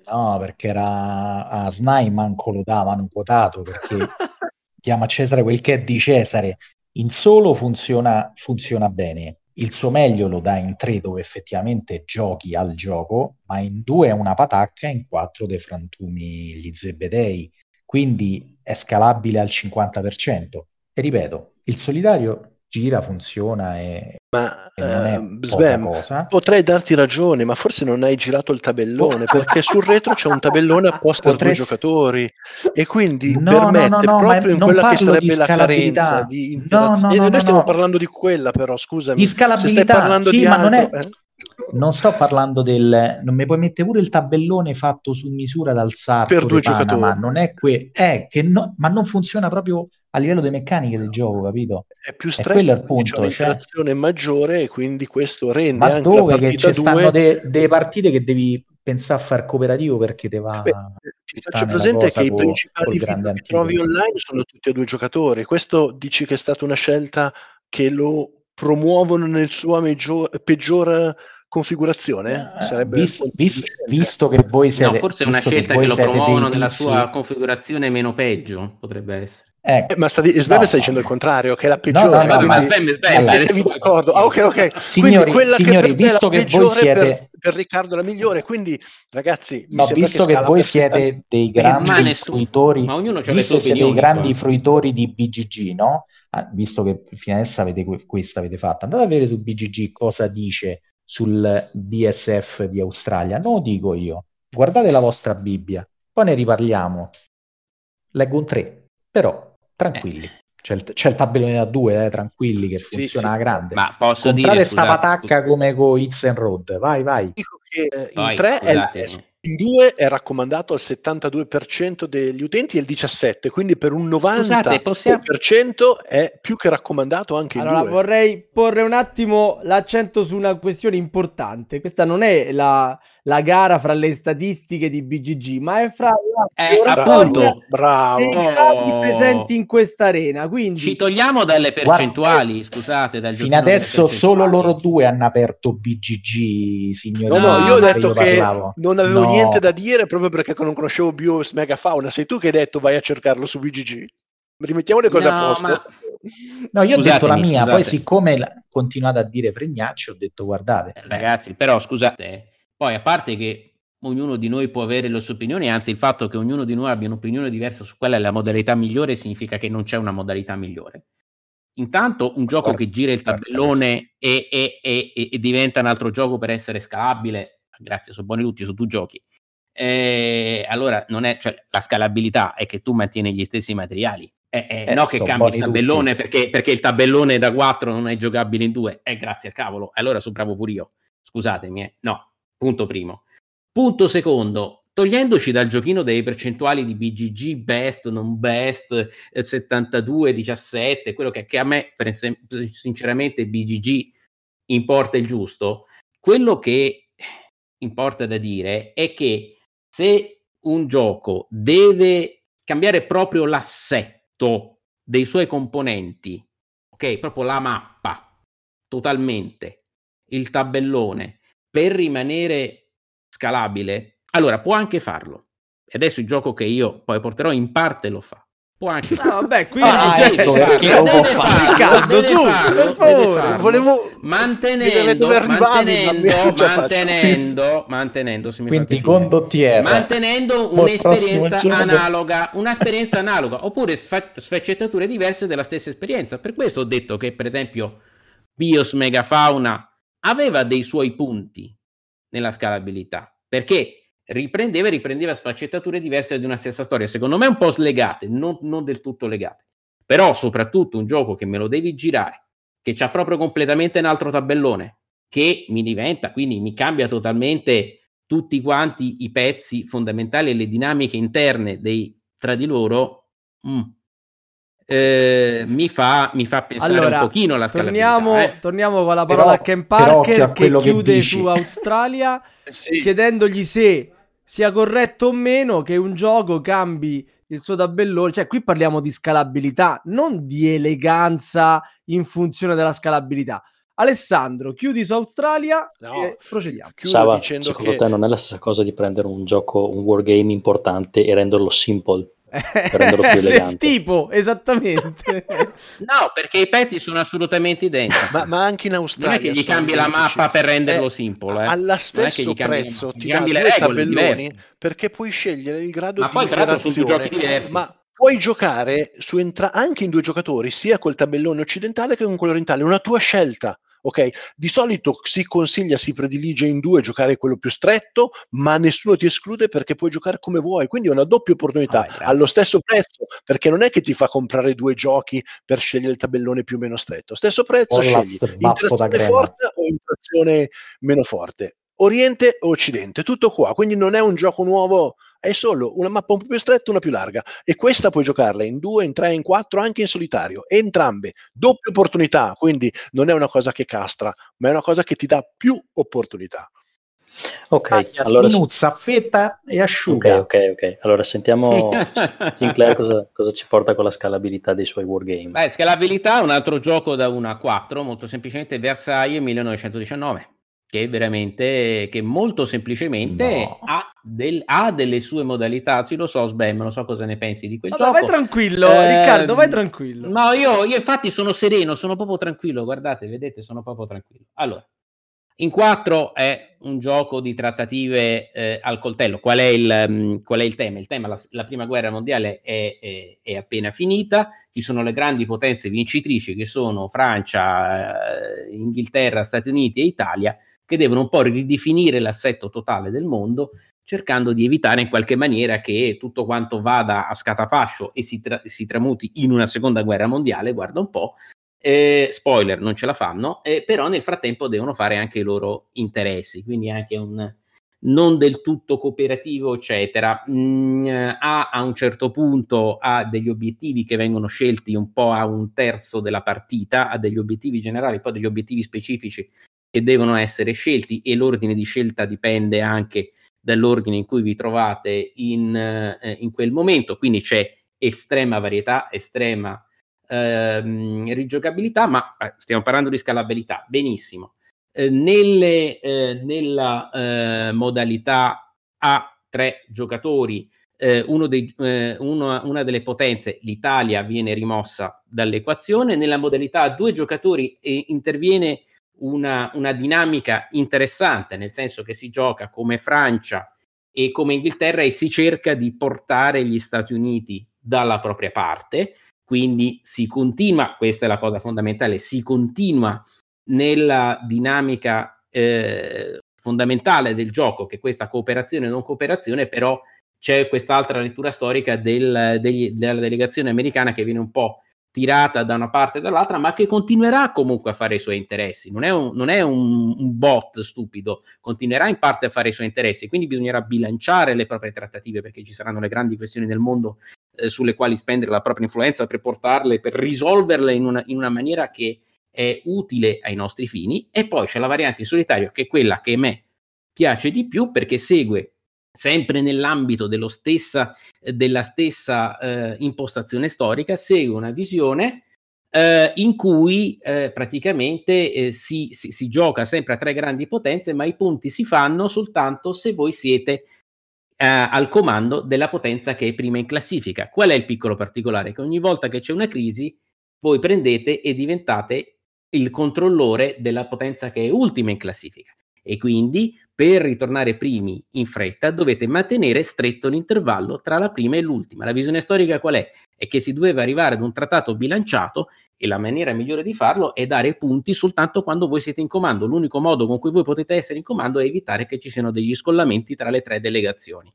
No, perché era a SNAI manco lo davano quotato, perché chiama Cesare quel che è di Cesare. In solo funziona, funziona bene, il suo meglio lo dà in tre dove effettivamente giochi al gioco, ma in due è una patacca, in quattro dei frantumi gli zebedei, quindi è scalabile al 50%. E ripeto, il solitario gira, funziona e, ma, e uh, Sven. Potrei darti ragione, ma forse non hai girato il tabellone, perché sul retro c'è un tabellone apposta Potresti... due giocatori e quindi no, permette no, no, proprio in quella che sarebbe la carenza di interazione. No, noi stiamo parlando di quella però, scusami. Di scalabilità, Se stai parlando sì, di ma altro, non è... Eh? Non sto parlando del. Non mi puoi mettere pure il tabellone fatto su misura dal sarto per due Panama, giocatori. non è que- è che no, ma non funziona proprio a livello di meccaniche del gioco, capito? È più stretto, è punto. Cioè, un'interazione maggiore e quindi questo rende ma dove che ci stanno 2 de- delle partite che devi pensare a far cooperativo perché te va. Beh, ti faccio presente che i principali che trovi online sono tutti e due giocatori. Questo dici che è stata una scelta che lo promuovono nel suo meggior- peggior configurazione? Eh, Sarebbe vis- il punto vis- di scelta. visto che voi siete. no, forse è una visto che scelta che, voi lo promuovono nella tizi- sua configurazione meno peggio, potrebbe essere. Ecco, Eh, ma sta, di- Sven No, sta dicendo no. il contrario, che è la No, peggiore. no, no, Vabbè, ma ma- Sven, Sven, allora- fuori. d'accordo. Ah, ok, ok. Signori- signori, che è visto che voi siete- per, per Riccardo è la migliore, quindi ragazzi, No, visto che, scala voi siete dei ma grandi nessuno- fruitori, ma ognuno c'ha le visto sue che siete dei grandi qua. fruitori di BGG, no? Ah, visto che fino adesso avete que- questa avete fatto, andate a vedere su BGG cosa dice sul DSF di Australia. Non lo dico io. Guardate la vostra Bibbia, poi ne riparliamo. Leggo un 3, però tranquilli. C'è il, c'è il tabellone da 2, eh, tranquilli, che Sì, funziona sì. grande. Ma posso Comprate dire, sta scusate, patacca come con Hits and Road. Vai, vai. Dico che eh, Poi, in 3 è l'est, in 2 è raccomandato al 72% degli utenti e il 17%, quindi per un 90% Scusate, possiamo- è più che raccomandato anche in Allora, 2. vorrei porre un attimo l'accento su una questione importante. Questa non è la, la gara fra le statistiche di BGG, ma è fra la Eh, appunto. Bravo. Oh. capi presenti in questa arena. Quindi Ci togliamo dalle percentuali, scusate, dal Fino adesso solo loro due hanno aperto BGG, signori. No, no, io ho detto io che parlavo. non avevo No. niente da dire proprio perché non conoscevo Bios Megafauna. Sei tu che hai detto vai a cercarlo su BGG. Rimettiamo le cose a No, posto. ma- No, io ho detto la Scusatemi, mia, poi scusate. siccome la- continuate a dire fregnacci, ho detto guardate, Eh, beh, Ragazzi, però scusate, eh, poi a parte che ognuno di noi può avere le sue opinioni, anzi il fatto che ognuno di noi abbia un'opinione diversa su quella è la modalità migliore significa che non c'è una modalità migliore. Intanto un gioco Guarda- che gira il guarda tabellone e, e- e- e- diventa un altro gioco per essere scalabile, grazie, sono buoni tutti su tu giochi. Eh, allora non è, cioè, la scalabilità è che tu mantieni gli stessi materiali. Eh, eh, Eh, no che sono cambi il tabellone perché, perché il tabellone da 4 non è giocabile in 2. Eh, grazie al cavolo. Allora sono bravo pure io. Scusatemi, eh. no. Punto primo. Punto secondo, togliendoci dal giochino delle percentuali di BGG, best, non best, eh, 72, 17, quello che, che a me per sinceramente BGG importa il giusto, quello che importa da dire è che se un gioco deve cambiare proprio l'assetto dei suoi componenti, ok, proprio la mappa totalmente, il tabellone, per rimanere scalabile, allora può anche farlo. E adesso il gioco che io poi porterò in parte lo fa. Può anche No, vabbè, quindi Ah, cioè, ecco deve perché farlo. lo può fare. Riccardo, su, per favore. Volevo mantenendo, mantenendo, fatto- mantenendo, mantenendo, se mi Quindi con mantenendo un'esperienza analoga, un'esperienza analoga, oppure sfa- sfaccettature diverse della stessa esperienza. Per questo ho detto che, per esempio, Bios Megafauna aveva dei suoi punti nella scalabilità, perché riprendeva e riprendeva sfaccettature diverse di una stessa storia, secondo me un po' slegate, non, non del tutto legate. Però soprattutto un gioco che me lo devi girare, che c'ha proprio completamente un altro tabellone, che mi diventa, quindi mi cambia totalmente tutti quanti i pezzi fondamentali e le dinamiche interne dei, tra di loro, mm, eh, mi, fa, mi fa pensare Allora, un pochino alla scalabilità. torniamo, eh. torniamo con la Però- parola a Ken però Parker a che che chiude dici. su Australia Sì. chiedendogli se sia corretto o meno che un gioco cambi il suo tabellone. Cioè, qui parliamo di scalabilità, non di eleganza in funzione della scalabilità. Alessandro, chiudi su Australia No. e procediamo. Sava, secondo che te non è la stessa cosa di prendere un gioco, un wargame importante e renderlo simple? renderlo più elegante. tipo, esattamente. No, perché i pezzi sono assolutamente identici. ma, ma anche in non Australia è che gli cambi la mappa per renderlo Eh, simple. Eh. alla Non è che stesso cambi prezzo mappa, ti cambi le regole tabelloni diverse. perché puoi scegliere il grado Ma di poi, interazione giochi diversi. ma puoi giocare su entra- anche in due giocatori sia col tabellone occidentale che con quello orientale una tua scelta ok di solito si consiglia si predilige in due giocare quello più stretto ma nessuno ti esclude perché puoi giocare come vuoi quindi è una doppia opportunità. Grazie. allo stesso prezzo perché non è che ti fa comprare due giochi per scegliere il tabellone più o meno stretto. Stesso prezzo la scegli interazione forte o interazione meno forte. Oriente o Occidente, tutto qua, quindi non è un gioco nuovo, è solo una mappa un po' più stretta, una più larga e questa puoi giocarla in due, in tre, in quattro, anche in solitario, entrambe, doppia opportunità, quindi non è una cosa che castra, ma è una cosa che ti dà più opportunità. Ok, Taglia, allora, sminuzza, affetta e ok, asciuga. ok, ok. Allora sentiamo Sinclair cosa, cosa ci porta con la scalabilità dei suoi wargame. Beh, scalabilità, un altro gioco da 1 a 4, molto semplicemente Versailles 1919, che veramente, che molto semplicemente No. ha, del- ha delle sue modalità. Sì, lo so, Sbam, non so cosa ne pensi di quel Vabbè, gioco. vai tranquillo, Ehm, Riccardo, vai tranquillo. No, io, io infatti sono sereno, sono proprio tranquillo, guardate, vedete, sono proprio tranquillo. Allora, in 4 è un gioco di trattative eh, al coltello. Qual è, il, mm, qual è il tema? Il tema, la, la prima guerra mondiale è, è- è appena finita, ci sono le grandi potenze vincitrici che sono Francia, eh, Inghilterra, Stati Uniti e Italia, che devono un po' ridefinire l'assetto totale del mondo, cercando di evitare in qualche maniera che tutto quanto vada a scatafascio e si, tra- si tramuti in una seconda guerra mondiale, guarda un po', eh, spoiler, non ce la fanno, eh, però nel frattempo devono fare anche i loro interessi, quindi anche un non del tutto cooperativo, eccetera. Mm, a un certo punto ha degli obiettivi che vengono scelti un po' a un terzo della partita, ha degli obiettivi generali, poi degli obiettivi specifici che devono essere scelti e l'ordine di scelta dipende anche dall'ordine in cui vi trovate in, eh, in quel momento, quindi c'è estrema varietà, estrema ehm, rigiocabilità, ma eh, stiamo parlando di scalabilità, benissimo. Eh, nelle, eh, nella eh, modalità a tre giocatori, eh, dei, uno- una delle potenze, l'Italia, viene rimossa dall'equazione. Nella modalità a due giocatori interviene una, una dinamica interessante, nel senso che si gioca come Francia e come Inghilterra e si cerca di portare gli Stati Uniti dalla propria parte, quindi si continua, questa è la cosa fondamentale, si continua nella dinamica eh, fondamentale del gioco, che è questa cooperazione e non cooperazione, però c'è quest'altra lettura storica del- degli- della delegazione americana che viene un po' tirata da una parte e dall'altra, ma che continuerà comunque a fare i suoi interessi. Non è un, non è un- un bot stupido, continuerà in parte a fare i suoi interessi, quindi bisognerà bilanciare le proprie trattative perché ci saranno le grandi questioni del mondo eh, sulle quali spendere la propria influenza per portarle, per risolverle in una, in una maniera che è utile ai nostri fini. E poi c'è la variante in solitario, che è quella che a me piace di più perché segue sempre nell'ambito stessa, della stessa eh, impostazione storica, segue una visione eh, in cui eh, praticamente eh, si, si, si, gioca sempre a tre grandi potenze, ma i punti si fanno soltanto se voi siete eh, al comando della potenza che è prima in classifica. Qual è il piccolo particolare? Che ogni volta che c'è una crisi, voi prendete e diventate il controllore della potenza che è ultima in classifica. E quindi per ritornare primi in fretta dovete mantenere stretto l'intervallo tra la prima e l'ultima. La visione storica qual è? È che si doveva arrivare ad un trattato bilanciato e la maniera migliore di farlo è dare punti soltanto quando voi siete in comando. L'unico modo con cui voi potete essere in comando è evitare che ci siano degli scollamenti tra le tre delegazioni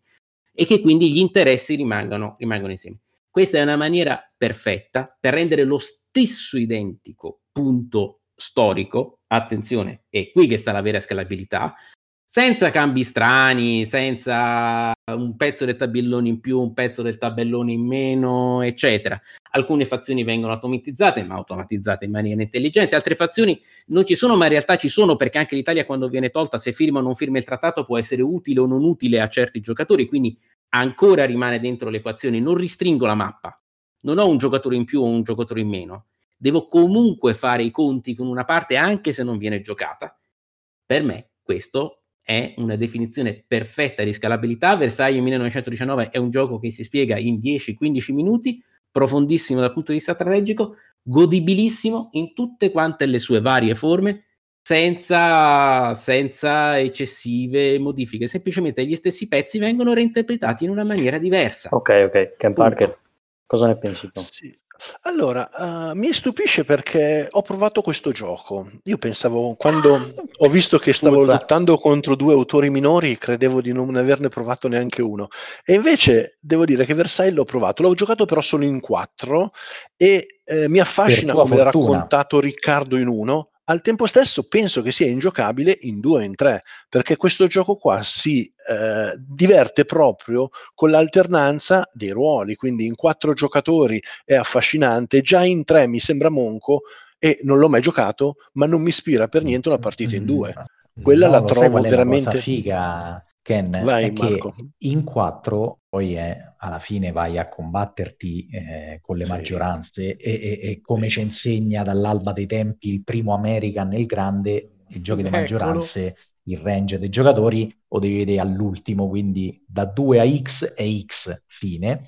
e che quindi gli interessi rimangano, rimangano insieme. Questa è una maniera perfetta per rendere lo stesso identico punto storico, attenzione, è qui che sta la vera scalabilità, senza cambi strani, senza un pezzo del tabellone in più, un pezzo del tabellone in meno, eccetera. Alcune fazioni vengono automatizzate, ma automatizzate in maniera intelligente, altre fazioni non ci sono, ma in realtà ci sono perché anche l'Italia quando viene tolta, se firma o non firma il trattato, può essere utile o non utile a certi giocatori, quindi ancora rimane dentro le equazioni, non ristringo la mappa, non ho un giocatore in più o un giocatore in meno, devo comunque fare i conti con una parte anche se non viene giocata. Per me questo è una definizione perfetta di scalabilità. Versailles 1919 è un gioco che si spiega in 10-15 minuti, profondissimo dal punto di vista strategico, godibilissimo in tutte quante le sue varie forme, senza, senza eccessive modifiche. Semplicemente gli stessi pezzi vengono reinterpretati in una maniera diversa. Ok, ok. Ken Parker, cosa ne pensi tu? Sì. Allora, uh, mi stupisce perché ho provato questo gioco. Io pensavo, quando ho visto che stavo Scusa. lottando contro due autori minori, credevo di non averne provato neanche uno. E invece devo dire che Versailles l'ho provato. L'ho giocato però solo in quattro e eh, mi affascina tua come l'ha fortuna. raccontato Riccardo in uno. Al tempo stesso penso che sia ingiocabile in due o in tre, perché questo gioco qua si eh, diverte proprio con l'alternanza dei ruoli, quindi in quattro giocatori è affascinante, già in tre mi sembra monco e non l'ho mai giocato, ma non mi ispira per niente una partita in due. Quella No, la sai trovo qual è veramente- cosa figa, Ken? Vai, è che Marco. in quattro poi è, alla fine vai a combatterti eh, con le Sì. maggioranze e, e- e come ci insegna dall'alba dei tempi il primo American nel grande, i giochi di maggioranze, il range dei giocatori lo devi vedere all'ultimo, quindi da 2 a X è X, fine.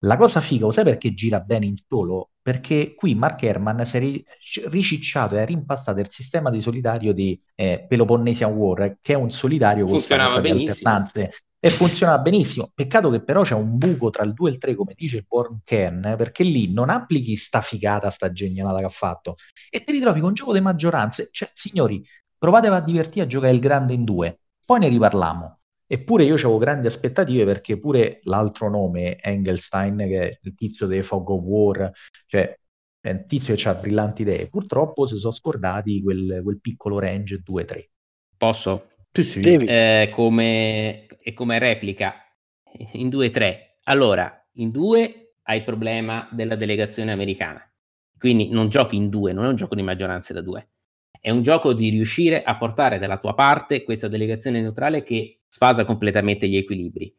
La cosa figa, lo sai perché gira bene in solo? Perché qui Mark Herman si è ri- ricicciato e ha rimpastato il sistema di solitario di eh, Peloponnesian War, che è un solitario con Funzionava di alternanze e funziona benissimo. Peccato che però c'è un buco tra il 2 e il 3, come dice Born Ken, perché lì non applichi sta figata, sta genialata che ha fatto e ti ritrovi con un gioco di maggioranze. Cioè, signori, provate a divertirvi a giocare il grande in due, poi ne riparliamo. Eppure io avevo grandi aspettative perché pure l'altro nome, Engelstein, che è il tizio dei Fog of War, cioè è un tizio che ha brillanti idee, purtroppo si sono scordati quel, quel piccolo range 2-3. Posso? Sì, sì. Devi. Eh, come, e come replica in 2-3. Allora, in 2 hai il problema della delegazione americana. Quindi non giochi in due, non è un gioco di maggioranze da due. È un gioco di riuscire a portare dalla tua parte questa delegazione neutrale che sfasa completamente gli equilibri.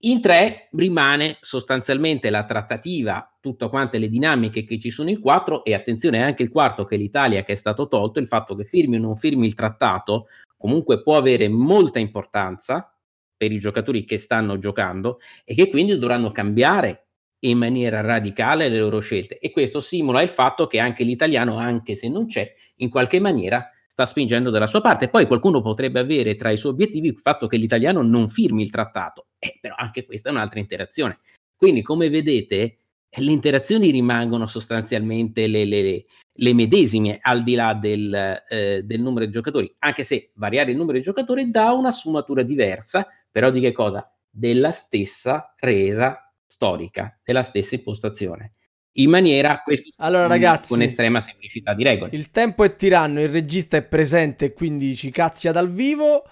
In tre rimane sostanzialmente la trattativa, tutte quante le dinamiche che ci sono in quattro e attenzione anche il quarto che è l'Italia che è stato tolto, il fatto che firmi o non firmi il trattato comunque può avere molta importanza per i giocatori che stanno giocando e che quindi dovranno cambiare in maniera radicale le loro scelte e questo simula il fatto che anche l'italiano, anche se non c'è, in qualche maniera sta spingendo dalla sua parte. Poi qualcuno potrebbe avere tra i suoi obiettivi il fatto che l'italiano non firmi il trattato, eh, però anche questa è un'altra interazione. Quindi, come vedete, le interazioni rimangono sostanzialmente le, le, le medesime al di là del, eh, del, numero di giocatori, anche se variare il numero di giocatori dà una sfumatura diversa, però di che cosa? Della stessa resa storica, della stessa impostazione. In maniera questo allora, ragazzi, con estrema semplicità di regole. Il tempo è tiranno, il regista è presente, quindi ci cazzia dal vivo.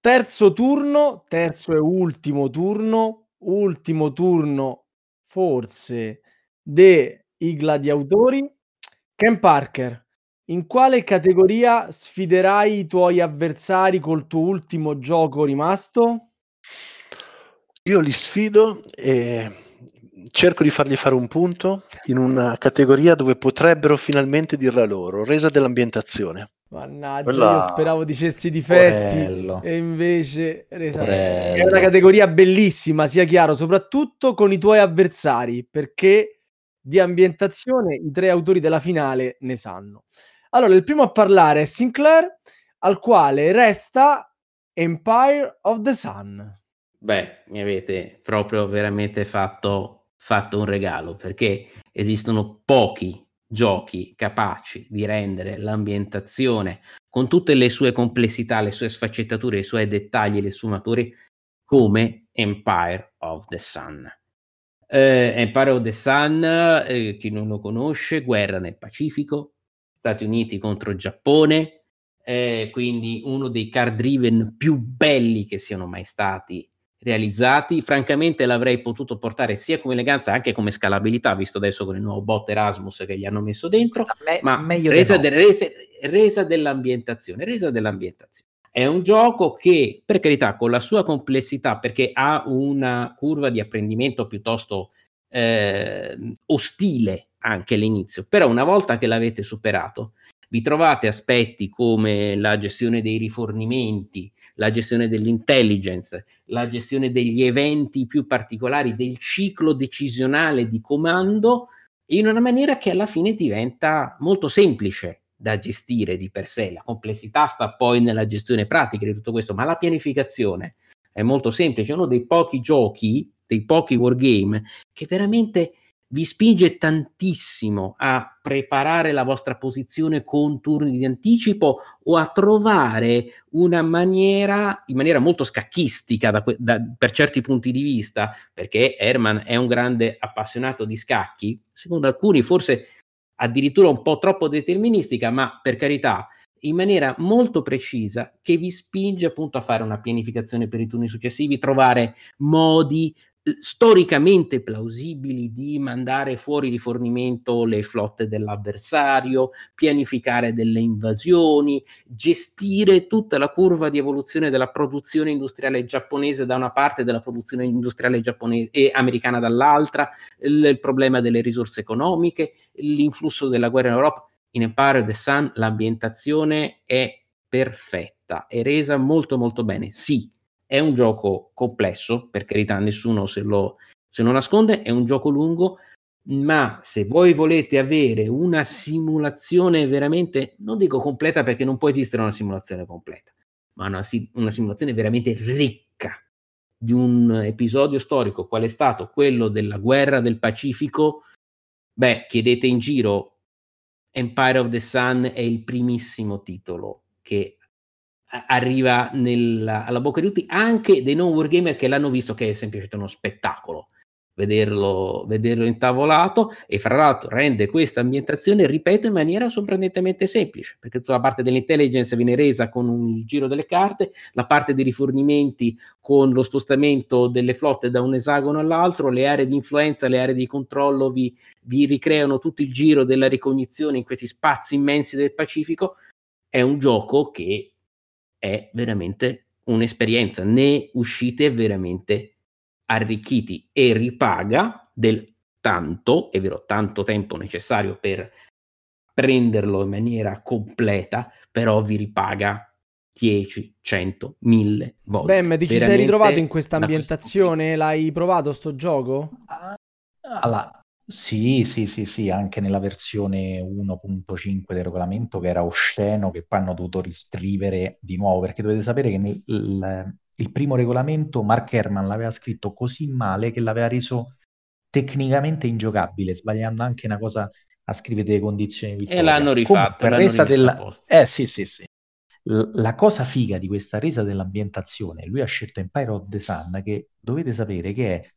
Terzo turno, terzo e ultimo turno, ultimo turno forse dei gladiatori. Ken Parker, in quale categoria sfiderai i tuoi avversari col tuo ultimo gioco rimasto? Io li sfido e cerco di fargli fare un punto in una categoria dove potrebbero finalmente dirla loro, resa dell'ambientazione. Mannaggia, Quella- io speravo dicessi difetti Porello. e invece resa- è una categoria bellissima, sia chiaro, soprattutto con i tuoi avversari, perché di ambientazione i tre autori della finale ne sanno. Allora, il primo a parlare è Sinclair, al quale resta Empire of the Sun. Beh, mi avete proprio veramente fatto, fatto un regalo perché esistono pochi giochi capaci di rendere l'ambientazione con tutte le sue complessità, le sue sfaccettature, i suoi dettagli, le sfumature come Empire of the Sun. Eh, Empire of the Sun, eh, chi non lo conosce, guerra nel Pacifico, Stati Uniti contro Giappone, eh, quindi uno dei card driven più belli che siano mai stati realizzati. Francamente l'avrei potuto portare sia come eleganza anche come scalabilità, visto adesso con il nuovo bot Erasmus che gli hanno messo dentro, Me- ma resa, no. de- resa- resa dell'ambientazione, resa dell'ambientazione. È un gioco che, per carità, con la sua complessità, perché ha una curva di apprendimento piuttosto eh, ostile anche all'inizio, però una volta che l'avete superato, vi trovate aspetti come la gestione dei rifornimenti, la gestione dell'intelligence, la gestione degli eventi più particolari, del ciclo decisionale di comando, in una maniera che alla fine diventa molto semplice da gestire di per sé. La complessità sta poi nella gestione pratica di tutto questo, ma la pianificazione è molto semplice. È uno dei pochi giochi, dei pochi wargame, che veramente vi spinge tantissimo a preparare la vostra posizione con turni di anticipo o a trovare una maniera, in maniera molto scacchistica da da- per certi punti di vista, perché Herman è un grande appassionato di scacchi, secondo alcuni forse addirittura un po' troppo deterministica, ma per carità, in maniera molto precisa che vi spinge appunto a fare una pianificazione per i turni successivi, trovare modi storicamente plausibili di mandare fuori rifornimento le flotte dell'avversario, pianificare delle invasioni, gestire tutta la curva di evoluzione della produzione industriale giapponese da una parte e della produzione industriale giapponese e americana dall'altra, il, il problema delle risorse economiche, l'influsso della guerra in Europa. In Empire the Sun l'ambientazione è perfetta, è resa molto molto bene. Sì, è un gioco complesso, per carità, nessuno se lo, se lo nasconde, è un gioco lungo, ma se voi volete avere una simulazione veramente, non dico completa perché non può esistere una simulazione completa, ma una, una simulazione veramente ricca di un episodio storico, qual è stato? Quello della guerra del Pacifico, beh, chiedete in giro, Empire of the Sun è il primissimo titolo che arriva nella- alla bocca di tutti, anche dei non wargamer che l'hanno visto, che è semplicemente uno spettacolo vederlo, vederlo intavolato e fra l'altro rende questa ambientazione, ripeto, in maniera sorprendentemente semplice, perché tutta la parte dell'intelligence viene resa con un giro delle carte, la parte dei rifornimenti con lo spostamento delle flotte da un esagono all'altro, le aree di influenza, le aree di controllo vi, vi ricreano tutto il giro della ricognizione in questi spazi immensi del Pacifico. È un gioco che è veramente un'esperienza, ne uscite veramente arricchiti e ripaga del tanto, è vero, tanto tempo necessario per prenderlo in maniera completa, però vi ripaga 10, 100, 1000 volte. Sbam, ti ci sei ritrovato in questa ambientazione? L'hai provato sto gioco? Ah, Allora, sì, sì, sì, sì, anche nella versione 1.5 del regolamento che era osceno, che poi hanno dovuto riscrivere di nuovo, perché dovete sapere che nel- il, il primo regolamento Mark Herman l'aveva scritto così male che l'aveva reso tecnicamente ingiocabile, sbagliando anche una cosa a scrivere delle condizioni di E vittoria. l'hanno rifatto, l'hanno resa della... Eh sì, sì, sì. L- La cosa figa di questa resa dell'ambientazione, lui ha scelto Empire of the Sun, che dovete sapere che è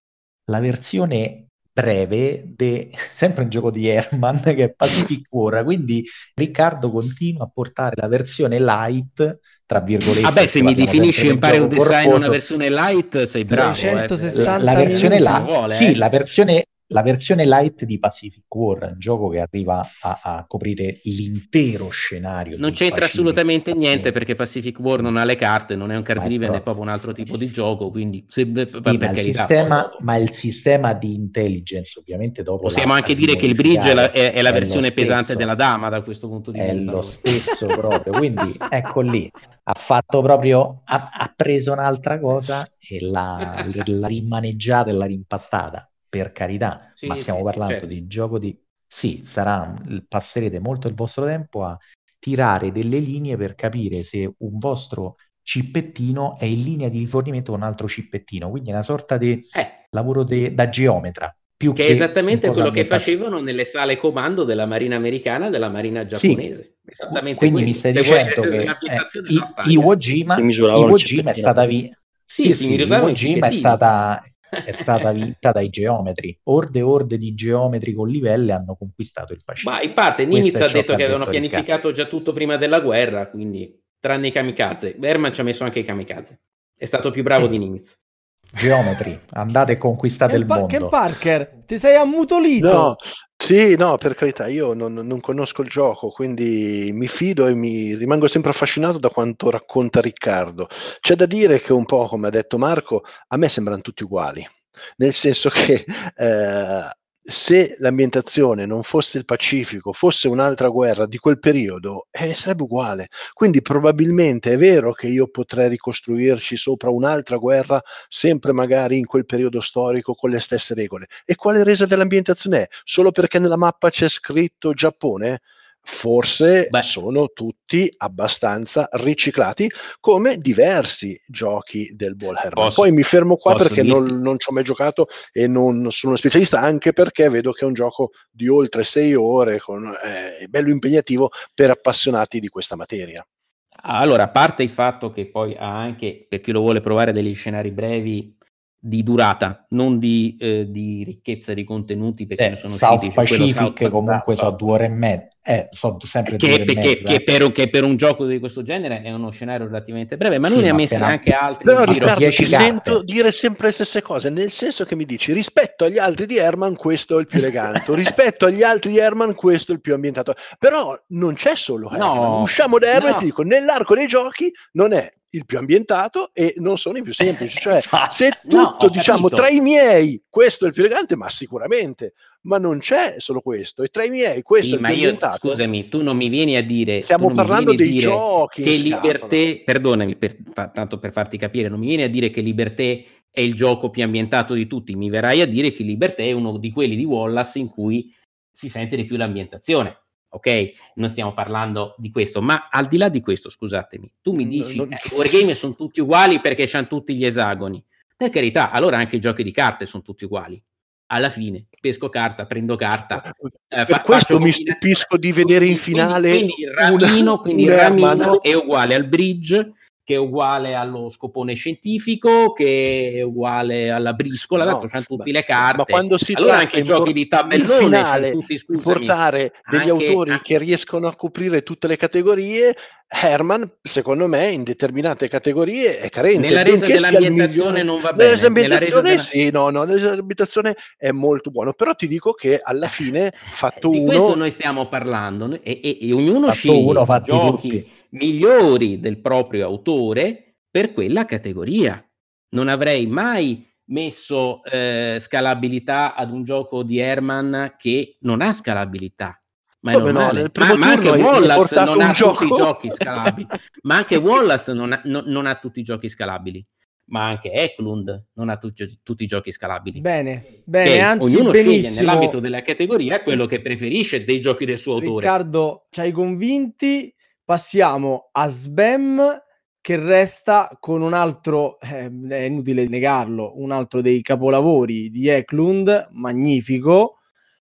la versione breve, de- sempre un gioco di Herman, che è Pacific War, quindi Riccardo continua a portare la versione light, tra virgolette. Vabbè, se perché mi definisci sempre di Empire of gioco the Sign una corposo. versione light, sei bravo. eh. 360 La, la versione là, Vuole, sì, eh. la versione la versione light di Pacific War, gioco che arriva a, a coprire l'intero scenario. Non c'entra Pacific assolutamente War. niente perché Pacific War non ha le carte, non è un card è driven, è proprio- un altro tipo di gioco. Quindi, se, Sì, ma, il sistema, ma il sistema di intelligence, ovviamente, dopo possiamo anche dire che il bridge è la, è- è la è versione pesante stesso. della dama da questo punto di è vista. lo stesso proprio. Quindi ecco lì, ha fatto proprio, ha, ha preso un'altra cosa e l'ha, l'ha rimaneggiata e l'ha rimpastata. Per carità, Sì, ma stiamo sì, parlando certo. di gioco di sì, sarà passerete molto il vostro tempo a tirare delle linee per capire se un vostro cippettino è in linea di rifornimento con un altro cippettino, quindi è una sorta di Eh, lavoro de- da geometra. Più che che è esattamente quello che facevano nelle sale comando della Marina americana e della Marina Sì, giapponese. Esattamente quindi quello. mi stai Se dicendo che eh. Iwo Jima, Iwo Jima è stata, vi- Sì, sì, si sì, Iwo Jima è stata, è stata vinta dai geometri. Orde e orde di geometri con livelli hanno conquistato il Pacifico. Ma in parte Nimitz ha detto che avevano pianificato già tutto prima della guerra, quindi tranne i kamikaze. Berman ci ha messo anche i kamikaze. È stato più bravo di Nimitz. Geometri, andate e conquistate Ken, il Pa- mondo. Ken Parker, ti sei ammutolito. No, sì, no, per carità, io non, non conosco il gioco, quindi mi fido e mi rimango sempre affascinato da quanto racconta Riccardo. C'è da dire che un po', come ha detto Marco, a me sembrano tutti uguali, nel senso che eh, se l'ambientazione non fosse il Pacifico, fosse un'altra guerra di quel periodo, eh, sarebbe uguale. Quindi probabilmente è vero che io potrei ricostruirci sopra un'altra guerra, sempre magari in quel periodo storico con le stesse regole. E quale resa dell'ambientazione è? Solo perché nella mappa c'è scritto Giappone? Forse Beh. sono tutti abbastanza riciclati come diversi giochi del Ball Herman. Posso- Poi mi fermo qua perché non, non ci ho mai giocato e non sono uno specialista, anche perché vedo che è un gioco di oltre sei ore, con, eh, è bello impegnativo per appassionati di questa materia. Allora, a parte il fatto che poi ha anche, per chi lo vuole provare, degli scenari brevi di durata, non di, eh, di ricchezza di contenuti, perché Eh, sono South usciti. Pacific South- comunque South- so due ore e mezza, eh, so sempre due che, ore e perché- mezza. che per, che per un gioco di questo genere è uno scenario relativamente breve, ma lui Sì, ne ha messi appena- anche altri Però in giro. Riccardo, 10 ti carte. sento dire sempre le stesse cose, nel senso che mi dici rispetto agli altri di Herman questo è il più elegante, rispetto agli altri di Herman questo è il più ambientato. Però non c'è solo Herman, No, usciamo da Herman no. e ti dico, nell'arco dei giochi non è il più ambientato e non sono i più semplici, cioè se tutto No, diciamo tra i miei questo è il più elegante, ma sicuramente, ma non c'è solo questo, e tra i miei questo Sì, è il ma più io, ambientato. scusami, tu non mi vieni a dire... Stiamo parlando dei giochi Che. Liberté, perdonami, per- ta- tanto per farti capire, non mi vieni a dire che Liberté è il gioco più ambientato di tutti, mi verrai a dire che Liberté è uno di quelli di Wallace in cui si sente di più l'ambientazione. Ok, non stiamo parlando di questo, ma al di là di questo, scusatemi, tu mi No, dici non- eh, i wargame sono tutti uguali perché hanno tutti gli esagoni. Per carità, allora anche i giochi di carte sono tutti uguali. Alla fine, pesco carta, prendo carta, eh, per fa- questo mi stupisco di vedere in Quindi- finale quindi, il ramino, quindi il ramino è uguale al bridge che è uguale allo scopone scientifico che è uguale alla briscola No, tanto c'hanno tutte le carte. Ma quando si allora anche i giochi di tabellone finale tutti scusami portare degli anche- autori che riescono a coprire tutte le categorie, Herman, secondo me, in determinate categorie è carente. nella resa dell'ambientazione non va bene resa nella resa della- sì, no, no, nella resa dell'ambientazione è molto buono, però ti dico che alla fine, fatto di questo uno, noi stiamo parlando e, e- e ognuno sceglie uno, i giochi tutti. migliori del proprio autore per quella categoria. Non avrei mai messo eh, scalabilità ad un gioco di Herman che non ha scalabilità. Ma è Come no, normale. primo ma, ma anche Wallace non ha tutti i gioco- giochi scalabili. ma anche Wallace non ha, no- non ha tutti i giochi scalabili. Ma anche Eklund non ha tutti, tutti i giochi scalabili. Bene, bene, Ok? anzi Ognuno sceglie benissimo. nell'ambito della categoria quello che preferisce dei giochi del suo autore. Riccardo, ci hai convinti. Passiamo a Sbam che resta con un altro, eh, è inutile negarlo, un altro dei capolavori di Eklund, magnifico,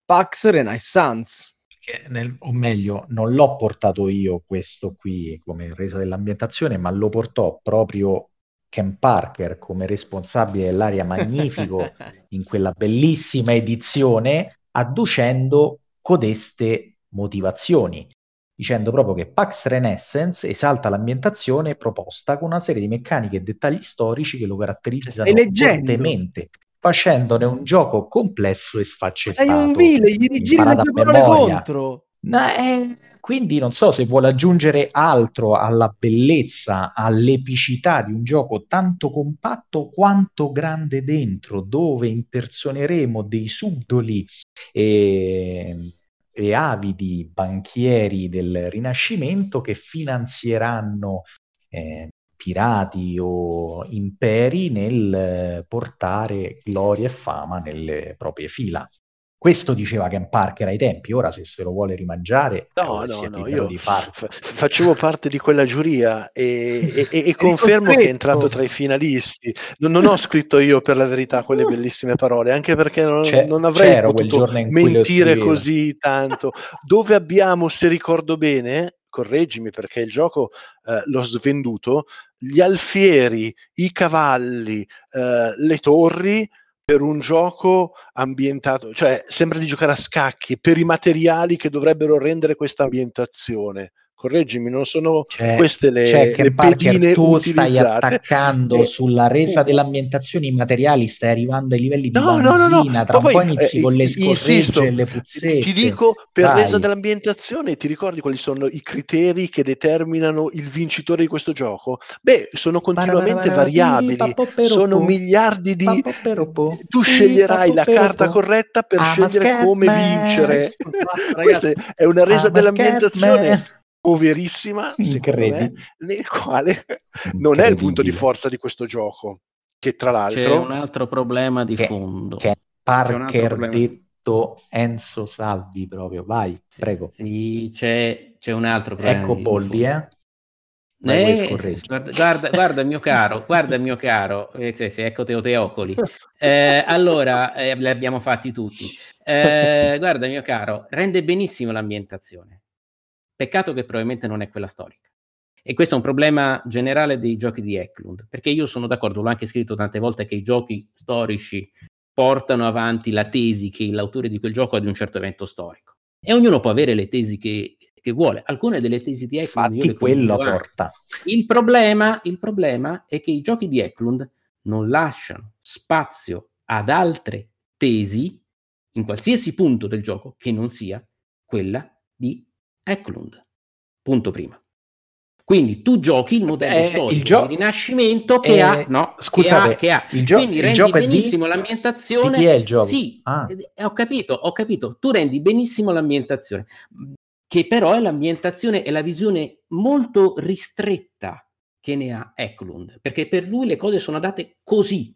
Pax Renaissance. Che nel- o meglio, non l'ho portato io questo qui come resa dell'ambientazione, ma lo portò proprio Ken Parker come responsabile dell'area Magnifico in quella bellissima edizione, adducendo codeste motivazioni, dicendo proprio che Pax Renaissance esalta l'ambientazione proposta con una serie di meccaniche e dettagli storici che lo caratterizzano leggendo? fortemente. Facendone un gioco complesso e sfaccettato. Sei un vile, gli rigiri le parole contro. No, eh, quindi non so se vuole aggiungere altro alla bellezza, all'epicità di un gioco tanto compatto quanto grande dentro, dove impersoneremo dei subdoli e, e avidi banchieri del Rinascimento che finanzieranno eh, pirati o imperi nel eh, portare gloria e fama nelle proprie fila. Questo diceva Ken Parker ai tempi, ora se se lo vuole rimangiare No, eh, no, no, io fa- facevo parte di quella giuria e, e- e- e confermo che è entrato tra i finalisti. Non, non ho scritto io per la verità quelle bellissime parole, anche perché non, non avrei potuto mentire così tanto. Dove abbiamo, se ricordo bene, correggimi perché il gioco eh, l'ho svenduto, gli alfieri, i cavalli, eh, le torri per un gioco ambientato, cioè sembra di giocare a scacchi per i materiali che dovrebbero rendere questa ambientazione. Correggimi, non sono C'è, queste le, c'è le Ken Parker, pedine tu stai attaccando Eh, sulla resa dell'ambientazione i materiali, stai arrivando ai livelli di No, no, no, no, benzina, tra ma un po' poi, inizi eh, con le scorregge e le ti puzzette. dico per Dai. resa dell'ambientazione, ti ricordi quali sono i criteri che determinano il vincitore di questo gioco? Beh, sono continuamente variabili, sono miliardi di... Tu sceglierai la carta corretta per I'm a scegliere come vincere. Questa è una resa I'm a dell'ambientazione. Poverissima, secondo me, nel quale non è il punto di forza di questo gioco, che tra C'è l'altro... un altro problema di Che- fondo. che C'è Parker detto Enzo Salvi proprio, vai, Sì, prego. Sì, c'è, c'è un altro problema. Ecco di- di Boldi, eh? Eh, guarda, guarda, guarda, mio caro, guarda mio caro, eh, sì, sì, ecco te o teocoli. Eh, allora, eh, li abbiamo fatti tutti. Eh, guarda mio caro, rende benissimo l'ambientazione. Peccato che probabilmente non è quella storica. E questo è un problema generale dei giochi di Eklund, perché io sono d'accordo, l'ho anche scritto tante volte, che i giochi storici portano avanti la tesi che l'autore di quel gioco ha di un certo evento storico. E ognuno può avere le tesi che, che vuole. Alcune delle tesi di Eklund Infatti quello anche. porta. Il problema, il problema è che i giochi di Eklund non lasciano spazio ad altre tesi in qualsiasi punto del gioco che non sia quella di Eklund. Punto prima. Quindi tu giochi il modello Eh, storico il gio- di Rinascimento che eh, ha, no, scusate, che ha, che ha. il gio- Quindi rendi gioco è di- benissimo l'ambientazione. Di chi è il gioco? Sì, Ah. eh, ho capito, ho capito. Tu rendi benissimo l'ambientazione, che però è l'ambientazione e la visione molto ristretta che ne ha Eklund, perché per lui le cose sono date così.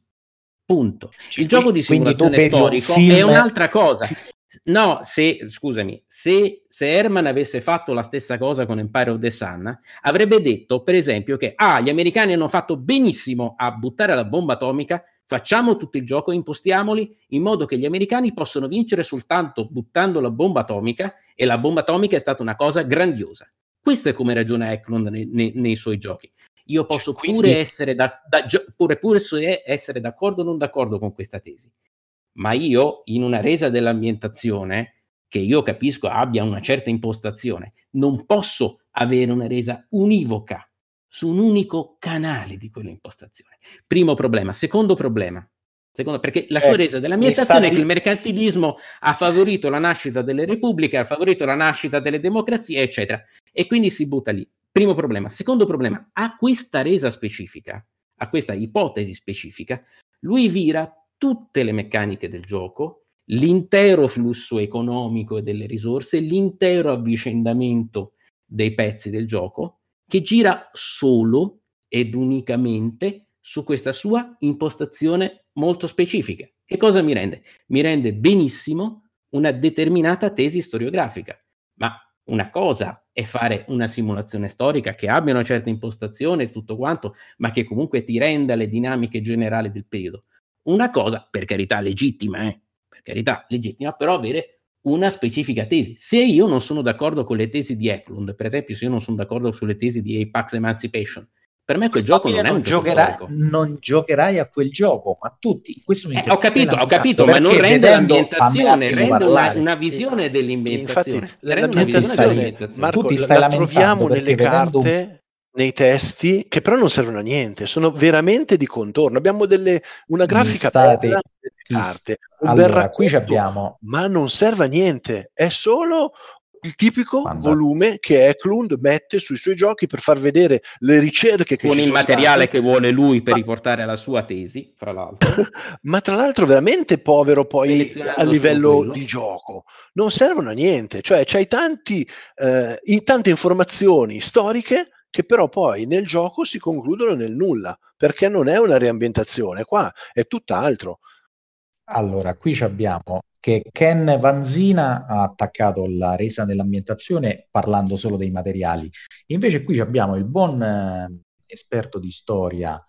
Punto. Cioè, Il gioco di simulazione vedi un storico film- è un'altra cosa. No, se scusami, se, se Herman avesse fatto la stessa cosa con Empire of the Sun, avrebbe detto, per esempio, che ah, gli americani hanno fatto benissimo a buttare la bomba atomica, facciamo tutto il gioco, impostiamoli in modo che gli americani possono vincere soltanto buttando la bomba atomica e la bomba atomica è stata una cosa grandiosa. Questo è come ragiona Eklund nei, nei- nei suoi giochi. Io posso Cioè, quindi- pure, essere da, da- pure, pure se- essere d'accordo o non d'accordo con questa tesi, ma io in una resa dell'ambientazione che io capisco abbia una certa impostazione, non posso avere una resa univoca su un unico canale di quell'impostazione. Primo problema. Secondo problema. Secondo, perché la sua Eh, resa dell'ambientazione è che il mercantilismo ha favorito la nascita delle repubbliche, ha favorito la nascita delle democrazie, eccetera. E quindi si butta lì. Primo problema. Secondo problema, a questa resa specifica, a questa ipotesi specifica, lui vira tutte le meccaniche del gioco, l'intero flusso economico e delle risorse, l'intero avvicendamento dei pezzi del gioco, che gira solo ed unicamente su questa sua impostazione molto specifica. Che cosa mi rende? Mi rende benissimo una determinata tesi storiografica, ma una cosa è fare una simulazione storica che abbia una certa impostazione e tutto quanto, ma che comunque ti renda le dinamiche generali del periodo. Una cosa, per carità, legittima, eh? per carità, legittima, però avere una specifica tesi. Se io non sono d'accordo con le tesi di Eklund, per esempio, se io non sono d'accordo sulle tesi di Apex Emancipation, per me quel gioco non è un gioco giocherai, storico. non giocherai a quel gioco, ma tutti questo Eh, momento ho capito, ho capito, ma non rende vedendo- l'ambientazione, rende una, una visione Infatti, dell'ambientazione. rende una l'ambientazione, visione dell'ambientazione. Marco, Tu ti la- stai la troviamo nelle vedendo un- carte, nei testi, che però non servono a niente, sono veramente di contorno. Abbiamo delle, una grafica state, bella delle Sì, carte, un allora, racconto, qui ci abbiamo- ma non serve a niente, è solo il tipico Guarda. volume che Eklund mette sui suoi giochi per far vedere le ricerche che con il materiale state. che vuole lui per Ma- riportare la sua tesi, fra l'altro. ma tra l'altro veramente povero poi a livello di gioco non servono a niente cioè c'hai tanti, eh, in- tante informazioni storiche che però poi nel gioco si concludono nel nulla perché non è una riambientazione qua è tutt'altro Allora, qui abbiamo che Ken Vanzina ha attaccato la resa dell'ambientazione parlando solo dei materiali. Invece qui abbiamo il buon eh, esperto di storia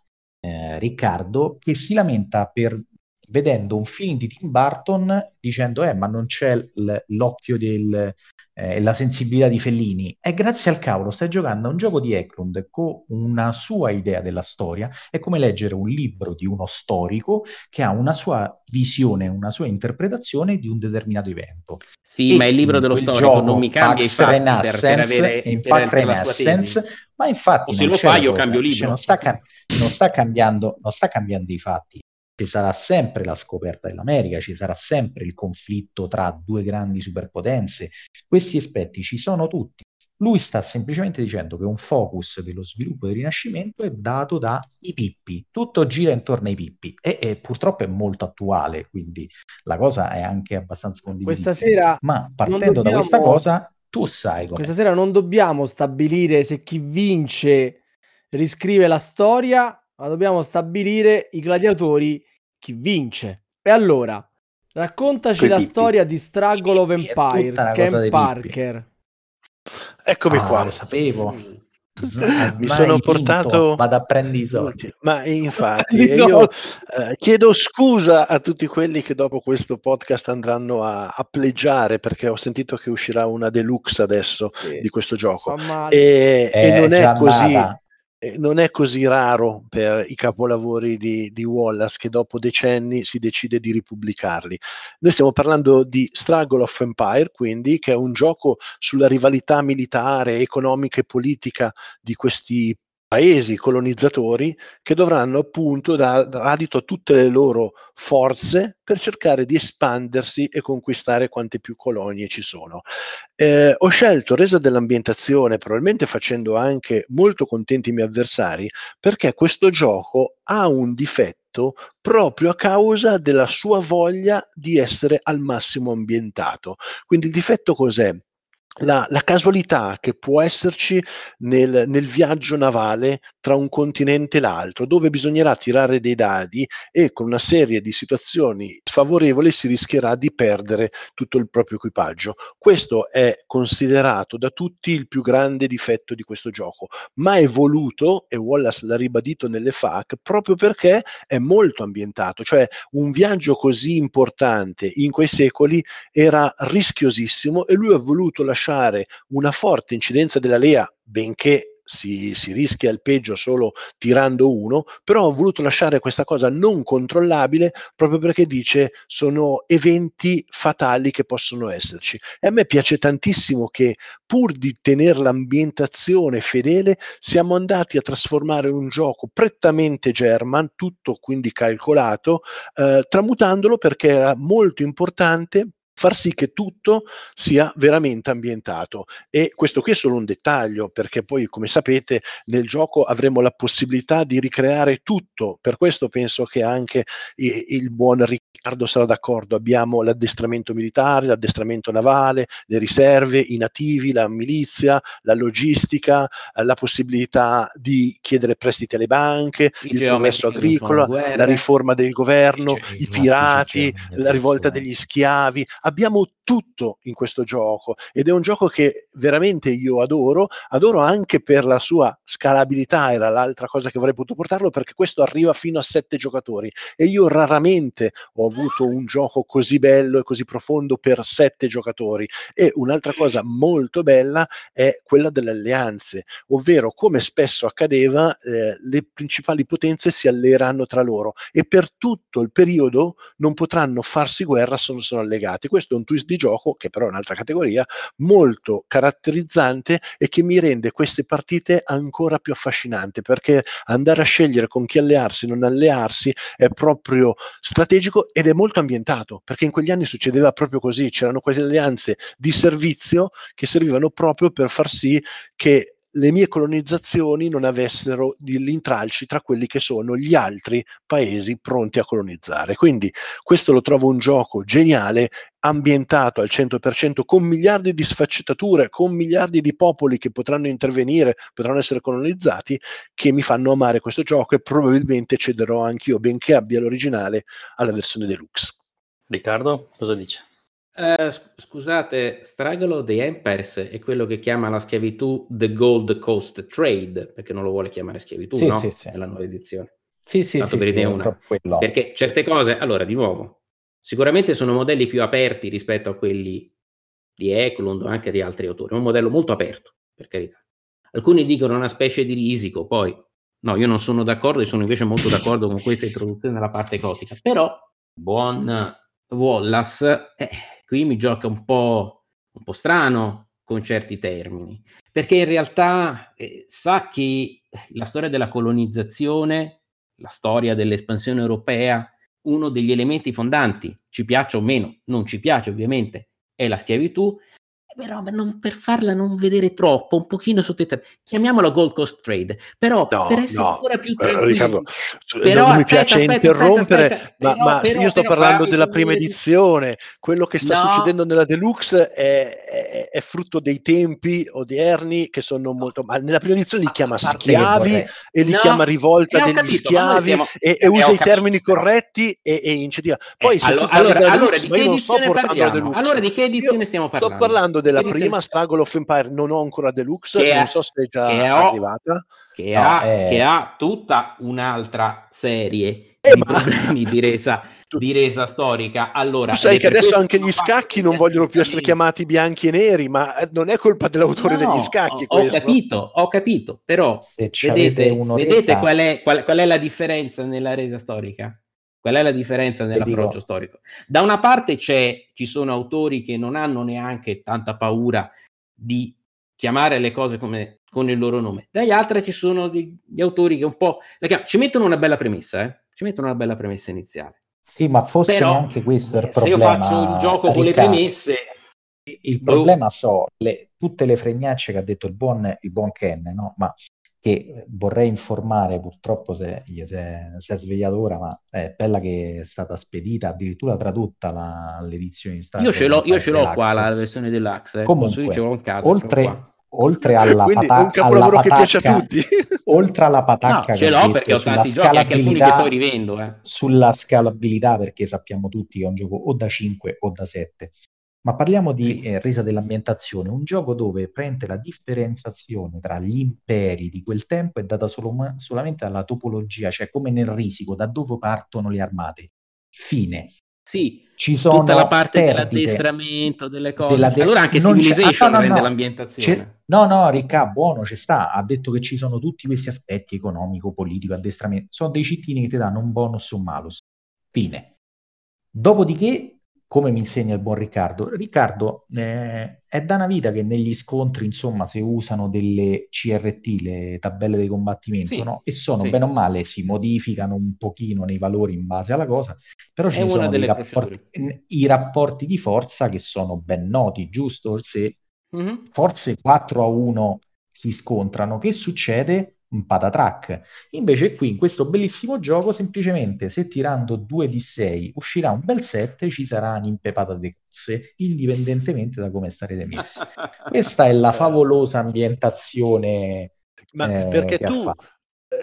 eh, Riccardo che si lamenta per vedendo un film di Tim Burton dicendo eh ma non c'è l- l'occhio del eh, la sensibilità di Fellini e grazie al cavolo stai giocando a un gioco di Eklund con una sua idea della storia è come leggere un libro di uno storico che ha una sua visione, una sua interpretazione di un determinato evento. Sì, E ma il libro dello storico non mi cambia i fatti per, per avere, in per, tesi. ma infatti O se lo fai io cosa, cambio cioè libro. non sta, cam- non sta cambiando, non sta cambiando i fatti. Ci sarà sempre la scoperta dell'America, ci sarà sempre il conflitto tra due grandi superpotenze. Questi aspetti ci sono tutti. Lui sta semplicemente dicendo che un focus dello sviluppo del Rinascimento è dato dai pippi, tutto gira intorno ai pippi e, e purtroppo è molto attuale, quindi la cosa è anche abbastanza condivisibile. Questa sera, Ma partendo da dobbiamo- questa cosa, tu sai come questa sera non dobbiamo stabilire se chi vince riscrive la storia, ma dobbiamo stabilire i gladiatori chi vince. E allora, raccontaci Coi la pippi. storia di Struggle of Empire, Ken. Parker. eccomi Ah, qua lo sapevo. mi Ormai sono vinto, portato vado a prendere i soldi. ma infatti io eh, chiedo scusa a tutti quelli che dopo questo podcast andranno a, a pleggiare perché ho sentito che uscirà una deluxe adesso Sì, di questo gioco e, e È non è così andata. Eh, non è così raro per i capolavori di, di Wallace che dopo decenni si decide di ripubblicarli. Noi stiamo parlando di Struggle of Empire, quindi, che è un gioco sulla rivalità militare, economica e politica di questi paesi colonizzatori che dovranno appunto dare adito a tutte le loro forze per cercare di espandersi e conquistare quante più colonie ci sono. Eh, ho scelto resa dell'ambientazione, probabilmente facendo anche molto contenti i miei avversari, perché questo gioco ha un difetto proprio a causa della sua voglia di essere al massimo ambientato. Quindi il difetto cos'è? La, la casualità che può esserci nel, nel viaggio navale tra un continente e l'altro, dove bisognerà tirare dei dadi e con una serie di situazioni sfavorevoli si rischierà di perdere tutto il proprio equipaggio. Questo è considerato da tutti il più grande difetto di questo gioco, ma è voluto, e Wallace l'ha ribadito nelle FAQ, proprio perché è molto ambientato, cioè un viaggio così importante in quei secoli era rischiosissimo e lui ha voluto lasciare una forte incidenza della Lea, benché si, si rischia il peggio solo tirando uno, però ha voluto lasciare questa cosa non controllabile proprio perché dice sono eventi fatali che possono esserci. E a me piace tantissimo che pur di tenere l'ambientazione fedele, siamo andati a trasformare un gioco prettamente German, tutto quindi calcolato, eh, tramutandolo perché era molto importante far sì che tutto sia veramente ambientato. E questo qui è solo un dettaglio perché poi come sapete nel gioco avremo la possibilità di ricreare tutto. Per questo penso che anche il buon Riccardo sarà d'accordo. Abbiamo l'addestramento militare l'addestramento navale le riserve i nativi la milizia la logistica eh, la possibilità di chiedere prestiti alle banche I il vincono agricolo la riforma del governo I ge- i pirati la rivolta degli schiavi, abbiamo tutto in questo gioco ed è un gioco che veramente io adoro, adoro anche per la sua scalabilità, era l'altra cosa che avrei potuto portarlo perché questo arriva fino a sette giocatori e io raramente ho avuto un gioco così bello e così profondo per sette giocatori e un'altra cosa molto bella è quella delle alleanze, ovvero come spesso accadeva eh, le principali potenze si alleeranno tra loro e per tutto il periodo non potranno farsi guerra se non sono allegati. Questo è un twist di gioco, che però è un'altra categoria, molto caratterizzante e che mi rende queste partite ancora più affascinanti, perché andare a scegliere con chi allearsi, non allearsi, è proprio strategico ed è molto ambientato, perché in quegli anni succedeva proprio così, c'erano quelle alleanze di servizio che servivano proprio per far sì che le mie colonizzazioni non avessero degli intralci tra quelli che sono gli altri paesi pronti a colonizzare. Quindi questo lo trovo un gioco geniale, ambientato al 100%, con miliardi di sfaccettature, con miliardi di popoli che potranno intervenire, potranno essere colonizzati, che mi fanno amare questo gioco e probabilmente cederò anch'io, benché abbia l'originale, alla versione deluxe. Riccardo, cosa dice? Eh, scusate, Struggle of the Empires è quello che chiama la schiavitù The Gold Coast Trade, perché non lo vuole chiamare schiavitù, Sì, no? sì, sì. Nella nuova edizione. Sì, sì, Tanto sì, per sì, una. Perché certe cose, allora, di nuovo, sicuramente sono modelli più aperti rispetto a quelli di Eklund o anche di altri autori. È un modello molto aperto, per carità. Alcuni dicono una specie di risico, poi no, io non sono d'accordo, io sono invece molto d'accordo con questa introduzione della parte gotica. Però, buon Wallace, eh, qui mi gioca un po', un po' strano con certi termini, perché in realtà eh, sa che la storia della colonizzazione, la storia dell'espansione europea, uno degli elementi fondanti, ci piaccia o meno, non ci piace ovviamente, è la schiavitù, però ma non per farla non vedere troppo, un pochino sotto i te- chiamiamola Gold Coast Trade, però No, per essere no, ancora più eh, tranquilli, Riccardo, però non mi piace aspetta, interrompere, aspetta, ma, però- ma però- io sto però parlando della prima edizione. Quello che sta No. succedendo nella deluxe è, è- è frutto dei tempi odierni che sono molto. Ma nella prima edizione li chiama schiavi e li chiama rivolta eh, degli capito, schiavi stiamo- e, e eh, usa i capito, termini però- corretti e, e incentiva. Poi Eh, se allora, allora, deluxe, di che edizione parliamo? Allora, di che edizione Io stiamo parlando? Sto parlando della Che prima Struggle of Empire, non ho ancora deluxe, Che non ha- so se è già che ho- arrivata. che, No, ha, eh. che ha tutta un'altra serie Eh, di ma- problemi di resa, Tu- di resa storica. Allora, Tu sai è che adesso anche che gli scacchi non vogliono più essere chiamati bianchi e neri, ma eh, non è colpa dell'autore No, degli scacchi ho, ho questo. capito, ho capito, però Se vedete, vedete qual, è, qual- qual è la differenza nella resa storica? Qual è la differenza nell'approccio storico? Da una parte c'è, ci sono autori che non hanno neanche tanta paura di chiamare le cose come, con il loro nome, dagli altri ci sono degli autori che un po' ci mettono una bella premessa, eh? ci mettono una bella premessa iniziale. Sì, ma forse Però neanche questo è il se io problema. faccio il gioco con le Riccardo. premesse, Il Boh. problema so le- tutte le fregnacce che ha detto il buon, il buon Ken, no? Ma che eh, vorrei informare, purtroppo se, si è, si è svegliato ora, ma è bella che è stata spedita, addirittura tradotta la- l'edizione in strada. io ce l'ho, io ce l'ho qua la versione deluxe, eh. Comunque, posso casa. ce oltre, oltre alla, Quindi pata- alla che piace a patacca, tutti. oltre alla No, patacca ce che l'ho ha perché ho detto sulla tanti giochi, anche alcuni che poi rivendo. Eh. sulla scalabilità, perché sappiamo tutti che è un gioco o da 5 o da 7. Ma parliamo di Sì. eh, resa dell'ambientazione, un gioco dove prende la differenziazione tra gli imperi di quel tempo è data solo- solamente dalla topologia, cioè come nel risico, da dove partono le armate. Fine. Sì, Ci sono tutta la parte perdite dell'addestramento, delle cose. della de- allora anche non c'è- Civilization ah, no, no, rende no. l'ambientazione. C'è- No, no, Ricca, buono, ci sta. Ha detto che ci sono tutti questi aspetti economico, politico, addestramento. Sono dei cittadini che ti danno un bonus o un malus. Fine. Dopodiché, come mi insegna il buon Riccardo, Riccardo eh, è da una vita che negli scontri, insomma, si usano delle CRT, le tabelle di combattimento, Sì, no? E sono sì. bene o male, si modificano un pochino nei valori in base alla cosa, però ci sono rapporti, i rapporti di forza che sono ben noti, giusto? Se Mhm. forze 4 a 1 si scontrano, che succede? Un patatrack. Invece qui in questo bellissimo gioco, semplicemente se tirando 2 di 6 uscirà un bel 7, ci sarà un'impepata di cozze, indipendentemente da come starete messi. Questa è la favolosa ambientazione Ma eh, perché tu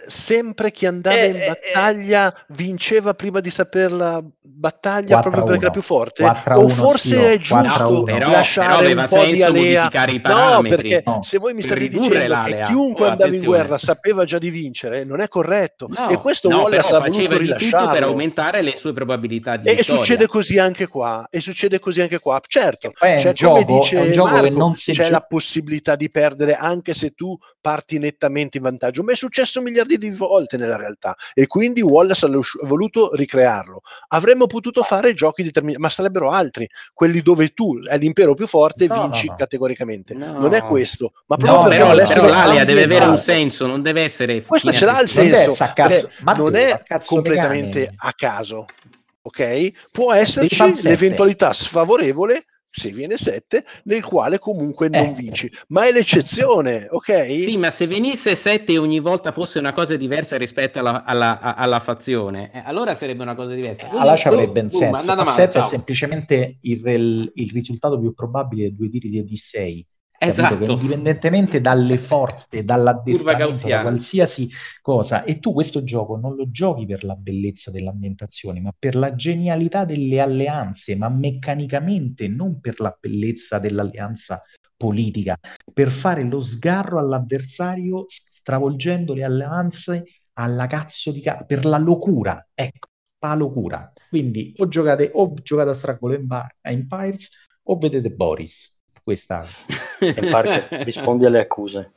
sempre chi andava Eh, in eh, battaglia vinceva prima di saper la battaglia 4 proprio perché era 1. più forte? 4 a o 1, forse zio, è 4 a giusto 1. Però- lasciare però aveva un po' di senso alea? modificare i No, parametri. perché No. se voi mi state ridurre dicendo che l'alea. chiunque Oh, andava in attenzione. guerra sapeva già di vincere, non è corretto. No, e questo no, Wallace però ha voluto faceva di tutto per aumentare le sue probabilità di E, e vittoria. succede così anche qua, e succede così anche qua. Certo, Che poi è un cioè, gioco- come dice è un gioco che Marco, non si c'è gio- la possibilità di perdere anche se tu parti nettamente in vantaggio. Ma è successo milioni miliardi di volte nella realtà e quindi Wallace ha voluto ricrearlo. Avremmo potuto fare giochi determinati, ma sarebbero altri, quelli dove tu è l'impero più forte e No, vinci no, categoricamente. No. Non è questo, ma proprio No, però, però l'alea deve avere un senso, non deve essere questo ce l'ha il stesso. Non senso, essere a cazzo, ma non dove? è cazzo completamente a caso, ok? Può esserci l'eventualità sfavorevole se viene 7, nel quale comunque non eh. vinci. Ma è l'eccezione, ok? Sì, ma se venisse 7 e ogni volta fosse una cosa diversa rispetto alla, alla, alla fazione, eh, allora sarebbe una cosa diversa. Eh, allora ci avrebbe un senso. Ma 7 è semplicemente il, il, risultato più probabile dei due tiri di 6 Esatto. indipendentemente dalle forze, dall'addestramento, da qualsiasi cosa, e tu questo gioco non lo giochi per la bellezza dell'ambientazione, ma per la genialità delle alleanze, ma meccanicamente, non per la bellezza dell'alleanza politica, per fare lo sgarro all'avversario stravolgendo le alleanze alla cazzo di ca- per la locura, ecco, la locura. Quindi o giocate o giocate a Empi- Empires o vedete Boris. Questa Empire, rispondi alle accuse.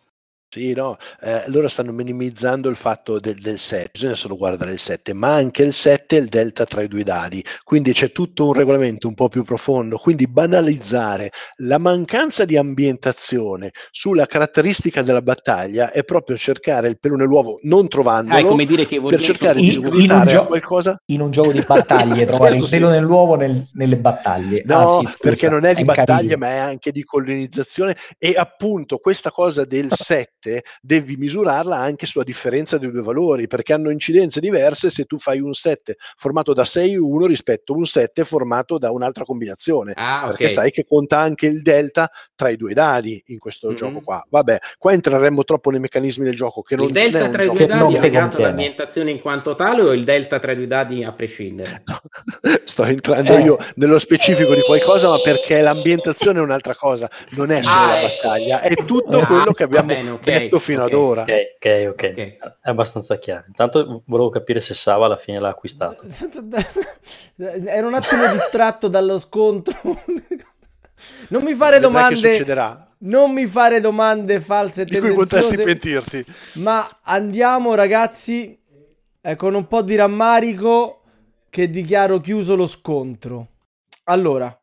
Sì, no, eh, loro stanno minimizzando il fatto del, del 7, bisogna solo guardare il 7, ma anche il 7 è il delta tra i due dadi, quindi c'è tutto un regolamento un po' più profondo, quindi banalizzare la mancanza di ambientazione sulla caratteristica della battaglia è proprio cercare il pelo nell'uovo, non Ah, è trovandolo, come dire che per Wargames cercare di in- un gio- qualcosa in un gioco di battaglie trovare il Questo sì. pelo nell'uovo nel- nelle battaglie. No, Ah, sì, scusa, perché non è di un battaglie, capito. ma è anche di colonizzazione. E appunto questa cosa del 7 devi misurarla anche sulla differenza dei due valori, perché hanno incidenze diverse se tu fai un 7 formato da 6-1 rispetto a un 7 formato da un'altra combinazione. Ah. Perché sai che conta anche il delta tra i due dadi in questo Mhm. gioco qua. Vabbè, qua entreremmo troppo nei meccanismi del gioco. Che non il delta è un tra i due dadi non è legato all'ambientazione in quanto tale o il delta tra i due dadi a prescindere? Sto entrando Eh. io nello specifico di qualcosa, ma perché l'ambientazione è un'altra cosa, non è solo Ah, la ecco. battaglia, è tutto Ah, quello che abbiamo bene, ok, detto fino ok. ad ora. Ok, ok, ok. Ok. È abbastanza chiaro. Intanto volevo capire se Sava alla fine l'ha acquistato. Ero un attimo distratto dallo scontro. Non mi fare Vedrai che domande. succederà, Non mi fare domande false e di cui potresti pentirti. Ma andiamo, ragazzi, eh, con un po' di rammarico che dichiaro chiuso lo scontro. Allora,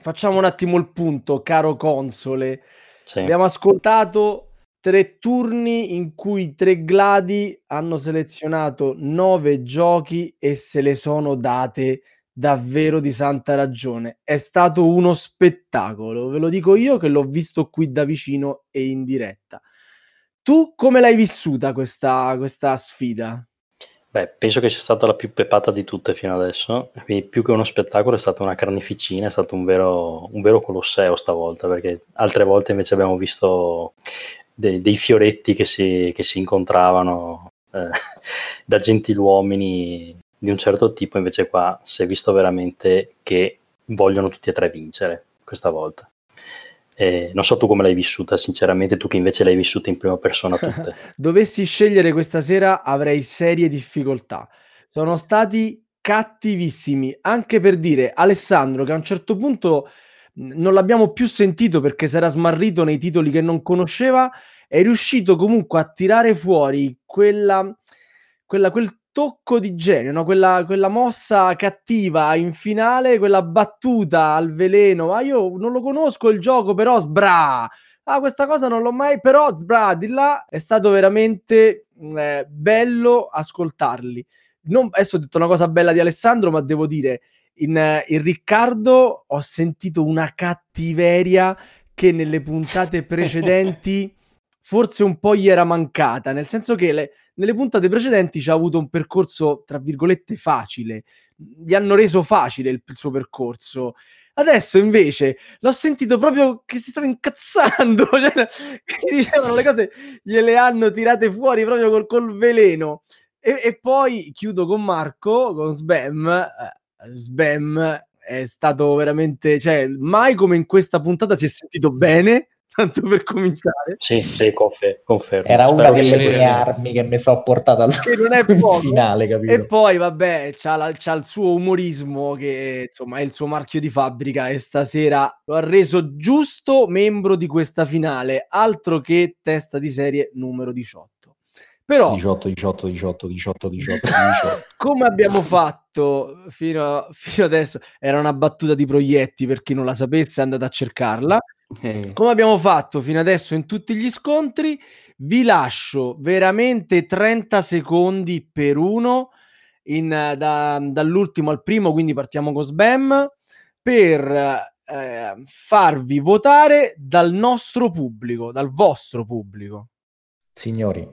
facciamo un attimo il punto, caro console. Sì. Abbiamo ascoltato tre turni in cui tre gladi hanno selezionato nove giochi e se le sono date davvero di santa ragione. È stato uno spettacolo, ve lo dico io che l'ho visto qui da vicino e in diretta. Tu come l'hai vissuta questa, questa sfida? Beh, penso che sia stata la più pepata di tutte fino adesso. Quindi più che uno spettacolo è stata una carneficina, è stato un vero, un vero colosseo stavolta, perché altre volte invece abbiamo visto dei, dei fioretti che si, che si incontravano eh, da gentiluomini di un certo tipo, invece qua si è visto veramente che vogliono tutti e tre vincere questa volta. E non so tu come l'hai vissuta, sinceramente, tu che invece l'hai vissuta in prima persona tutte. Dovessi scegliere questa sera avrei serie difficoltà. Sono stati cattivissimi, anche per dire Alessandro che a un certo punto non l'abbiamo più sentito perché si era smarrito nei titoli che non conosceva, è riuscito comunque a tirare fuori quella, quella- quel tocco di genio, no? quella, quella mossa cattiva in finale, quella battuta al veleno. Ma io non lo conosco il gioco, però sbra! Ah, questa cosa non l'ho mai, però sbra, di là è stato veramente eh, bello ascoltarli. Non, adesso ho detto una cosa bella di Alessandro, ma devo dire, in, in Riccardo ho sentito una cattiveria che nelle puntate precedenti forse un po' gli era mancata, nel senso che le- nelle puntate precedenti ci ha avuto un percorso, tra virgolette, facile. Gli hanno reso facile il, il suo percorso. Adesso invece l'ho sentito proprio che si stava incazzando, cioè, che dicevano le cose, gliele hanno tirate fuori proprio col, col veleno. E, e poi chiudo con Marco, con Sbam. Eh, Sbam è stato veramente, cioè, mai come in questa puntata si è sentito bene, tanto per cominciare. Sì, sì, confer- confermo. Era una che delle mie armi che mi sono portato al Che non è in poco. finale, capito? E poi, vabbè, c'ha, la- c'ha il suo umorismo che insomma è il suo marchio di fabbrica e stasera lo ha reso giusto membro di questa finale, altro che testa di serie numero 18. Però 18, 18, 18, 18, 18, 18. come abbiamo fatto fino, a- fino adesso, era una battuta di proietti per chi non la sapesse, andate a cercarla. Eh, Come abbiamo fatto fino adesso in tutti gli scontri, vi lascio veramente 30 secondi per uno in, da- dall'ultimo al primo, quindi partiamo con Sbam, per eh, farvi votare dal nostro pubblico, dal vostro pubblico. Signori,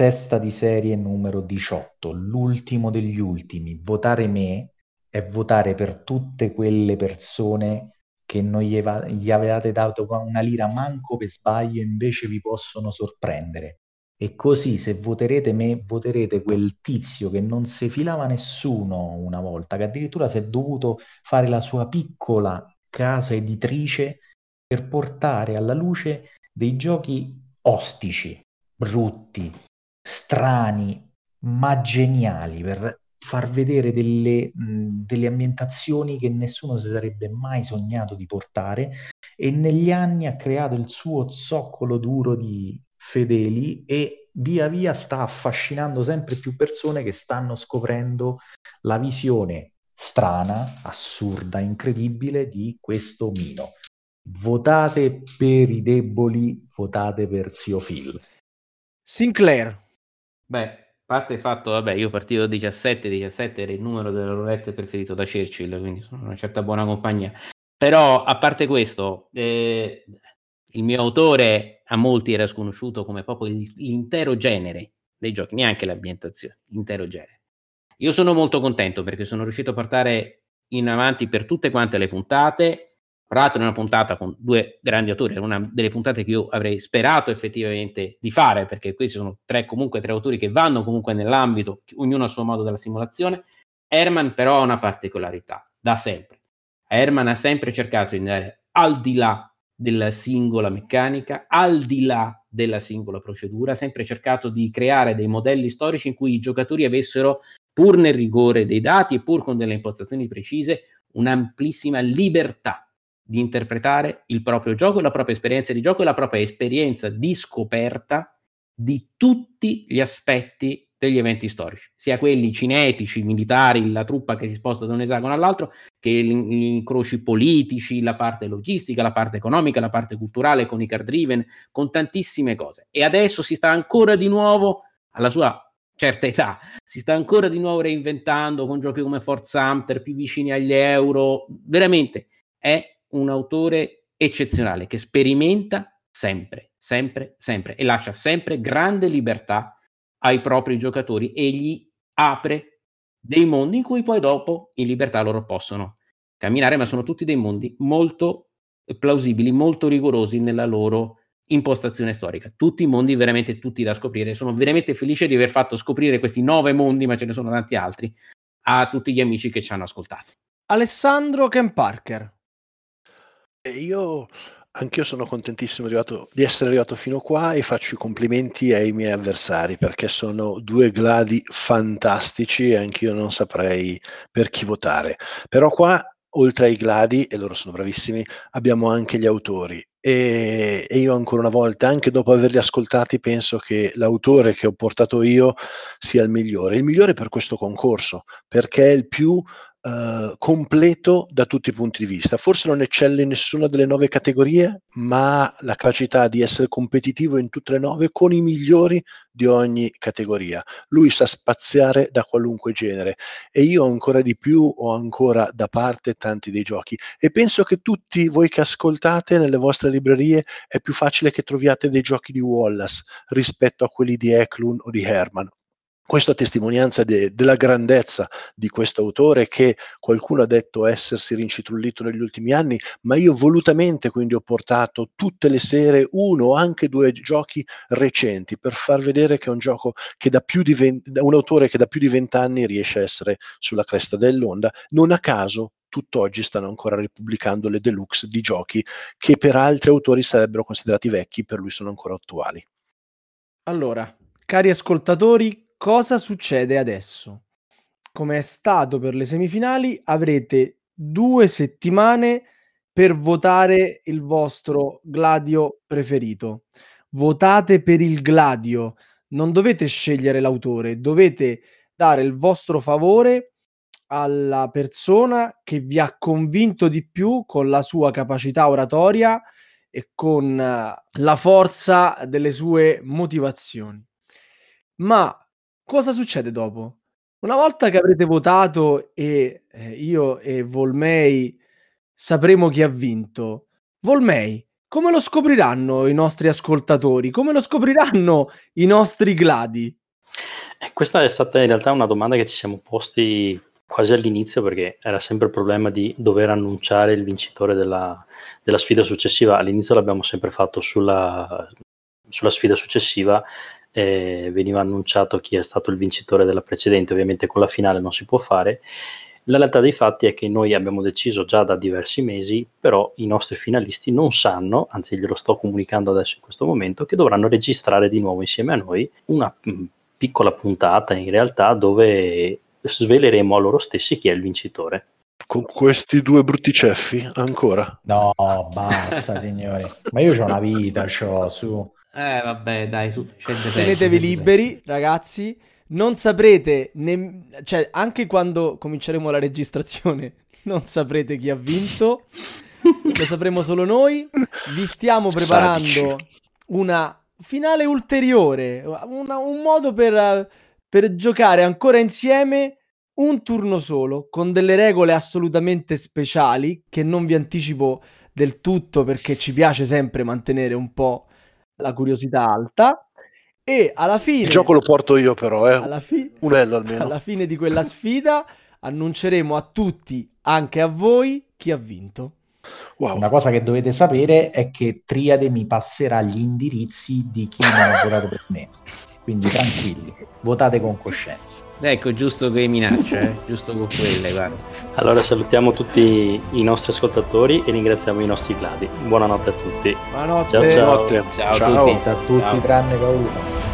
testa di serie numero 18, l'ultimo degli ultimi. Votare me è votare per tutte quelle persone che non gli, eva- gli avevate dato una lira manco per sbaglio, invece vi possono sorprendere. E così, se voterete me, voterete quel tizio che non si filava nessuno una volta, che addirittura si è dovuto fare la sua piccola casa editrice per portare alla luce dei giochi ostici, brutti, strani, ma geniali, per far vedere delle, mh, delle ambientazioni che nessuno si sarebbe mai sognato di portare e negli anni ha creato il suo zoccolo duro di fedeli e via via sta affascinando sempre più persone che stanno scoprendo la visione strana, assurda, incredibile di questo Mino. Votate per i deboli, votate per Zio Phil. Sinclair, Beh, parte il fatto, vabbè, io partivo 17, 17 era il numero delle roulette preferito da Churchill, quindi sono una certa buona compagnia. Però, a parte questo, eh, il mio autore a molti era sconosciuto come proprio l'intero genere dei giochi, neanche l'ambientazione, l'intero genere. Io sono molto contento perché sono riuscito a portare in avanti per tutte quante le puntate. Tra l'altro, è una puntata con due grandi autori, era una delle puntate che io avrei sperato effettivamente di fare, perché questi sono tre, comunque tre autori che vanno comunque nell'ambito, ognuno a suo modo, della simulazione. Herman, però, ha una particolarità da sempre. Herman ha sempre cercato di andare al di là della singola meccanica, al di là della singola procedura, ha sempre cercato di creare dei modelli storici in cui i giocatori avessero pur nel rigore dei dati e pur con delle impostazioni precise, un'amplissima libertà di interpretare il proprio gioco, la propria esperienza di gioco e la propria esperienza di scoperta di tutti gli aspetti degli eventi storici, sia quelli cinetici, militari, la truppa che si sposta da un esagono all'altro, che gli incroci politici, la parte logistica, la parte economica, la parte culturale con i card driven, con tantissime cose. E adesso si sta ancora di nuovo alla sua certa età, si sta ancora di nuovo reinventando con giochi come Forza Hunter più vicini agli euro. Veramente è un autore eccezionale che sperimenta sempre, sempre, sempre e lascia sempre grande libertà ai propri giocatori e gli apre dei mondi in cui poi dopo in libertà loro possono camminare, ma sono tutti dei mondi molto plausibili, molto rigorosi nella loro impostazione storica. Tutti i mondi veramente tutti da scoprire. Sono veramente felice di aver fatto scoprire questi nove mondi, ma ce ne sono tanti altri, a tutti gli amici che ci hanno ascoltato. Alessandro Ken Parker. E io anch'io sono contentissimo arrivato- di essere arrivato fino qua e faccio i complimenti ai miei avversari perché sono due gladi fantastici e anch'io non saprei per chi votare. Però qua, oltre ai gladi, e loro sono bravissimi, abbiamo anche gli autori. E, e io ancora una volta, anche dopo averli ascoltati, penso che l'autore che ho portato io sia il migliore. Il migliore per questo concorso, perché è il più eh, completo da tutti i punti di vista. Forse non eccelle in nessuna delle nove categorie, ma ha la capacità di essere competitivo in tutte le nove con i migliori di ogni categoria. Lui sa spaziare da qualunque genere e io ancora di più ho ancora da parte tanti dei giochi e penso che tutti voi che ascoltate nelle vostre librerie è più facile che troviate dei giochi di Wallace rispetto a quelli di Eklund o di Herman. Questo a testimonianza de- della grandezza di questo autore che qualcuno ha detto essersi rincitrullito negli ultimi anni, ma io volutamente quindi ho portato tutte le sere uno o anche due giochi recenti per far vedere che è un gioco che da più di 20, un autore che da più di vent'anni riesce a essere sulla cresta dell'onda. Non a caso tutt'oggi stanno ancora ripubblicando le deluxe di giochi che per altri autori sarebbero considerati vecchi, per lui sono ancora attuali. Allora, cari ascoltatori, cosa succede adesso? Come è stato per le semifinali, avrete due settimane per votare il vostro gladio preferito. Votate per il gladio non dovete scegliere l'autore, dovete dare il vostro favore alla persona che vi ha convinto di più con la sua capacità oratoria e con eh, la forza delle sue motivazioni. Ma cosa succede dopo? Una volta che avrete votato e eh, io e Volmei sapremo chi ha vinto, Volmei, come lo scopriranno i nostri ascoltatori? Come lo scopriranno i nostri gladi? Eh, questa è stata in realtà una domanda che ci siamo posti quasi all'inizio perché era sempre il problema di dover annunciare il vincitore della, della sfida successiva. All'inizio l'abbiamo sempre fatto sulla, sulla sfida successiva, eh, veniva annunciato chi è stato il vincitore della precedente, ovviamente con la finale non si può fare. La realtà dei fatti è che noi abbiamo deciso già da diversi mesi, però i nostri finalisti non sanno, anzi glielo sto comunicando adesso in questo momento, che dovranno registrare di nuovo insieme a noi una mm, piccola puntata in realtà dove sveleremo a loro stessi chi è il vincitore. Con questi due brutti ceffi, ancora? No, basta, signori. Ma io ho una vita, c'ho su. Eh, vabbè, dai, su. Tenetevi liberi, ragazzi. Non saprete, ne... cioè, anche quando cominceremo la registrazione, non saprete chi ha vinto. Lo sapremo solo noi. Vi stiamo preparando una finale ulteriore, una, un modo per per giocare ancora insieme un turno solo, con delle regole assolutamente speciali che non vi anticipo del tutto perché ci piace sempre mantenere un po' la curiosità alta. E alla fine... Il gioco lo porto io però, eh. Alla, fi- Unello almeno. alla fine di quella sfida annunceremo a tutti, anche a voi, chi ha vinto. Wow. Una cosa che dovete sapere è che Triade mi passerà gli indirizzi di chi non ha votato per me quindi tranquilli, votate con coscienza. Ecco, giusto che minacce, eh? giusto con quelle, guarda. Allora salutiamo tutti i nostri ascoltatori e ringraziamo i nostri gladi. Buonanotte a tutti. Buonanotte. Ciao ciao. Ciao, Ciao, ciao. a tutti. A tutti Ciao. tranne paura.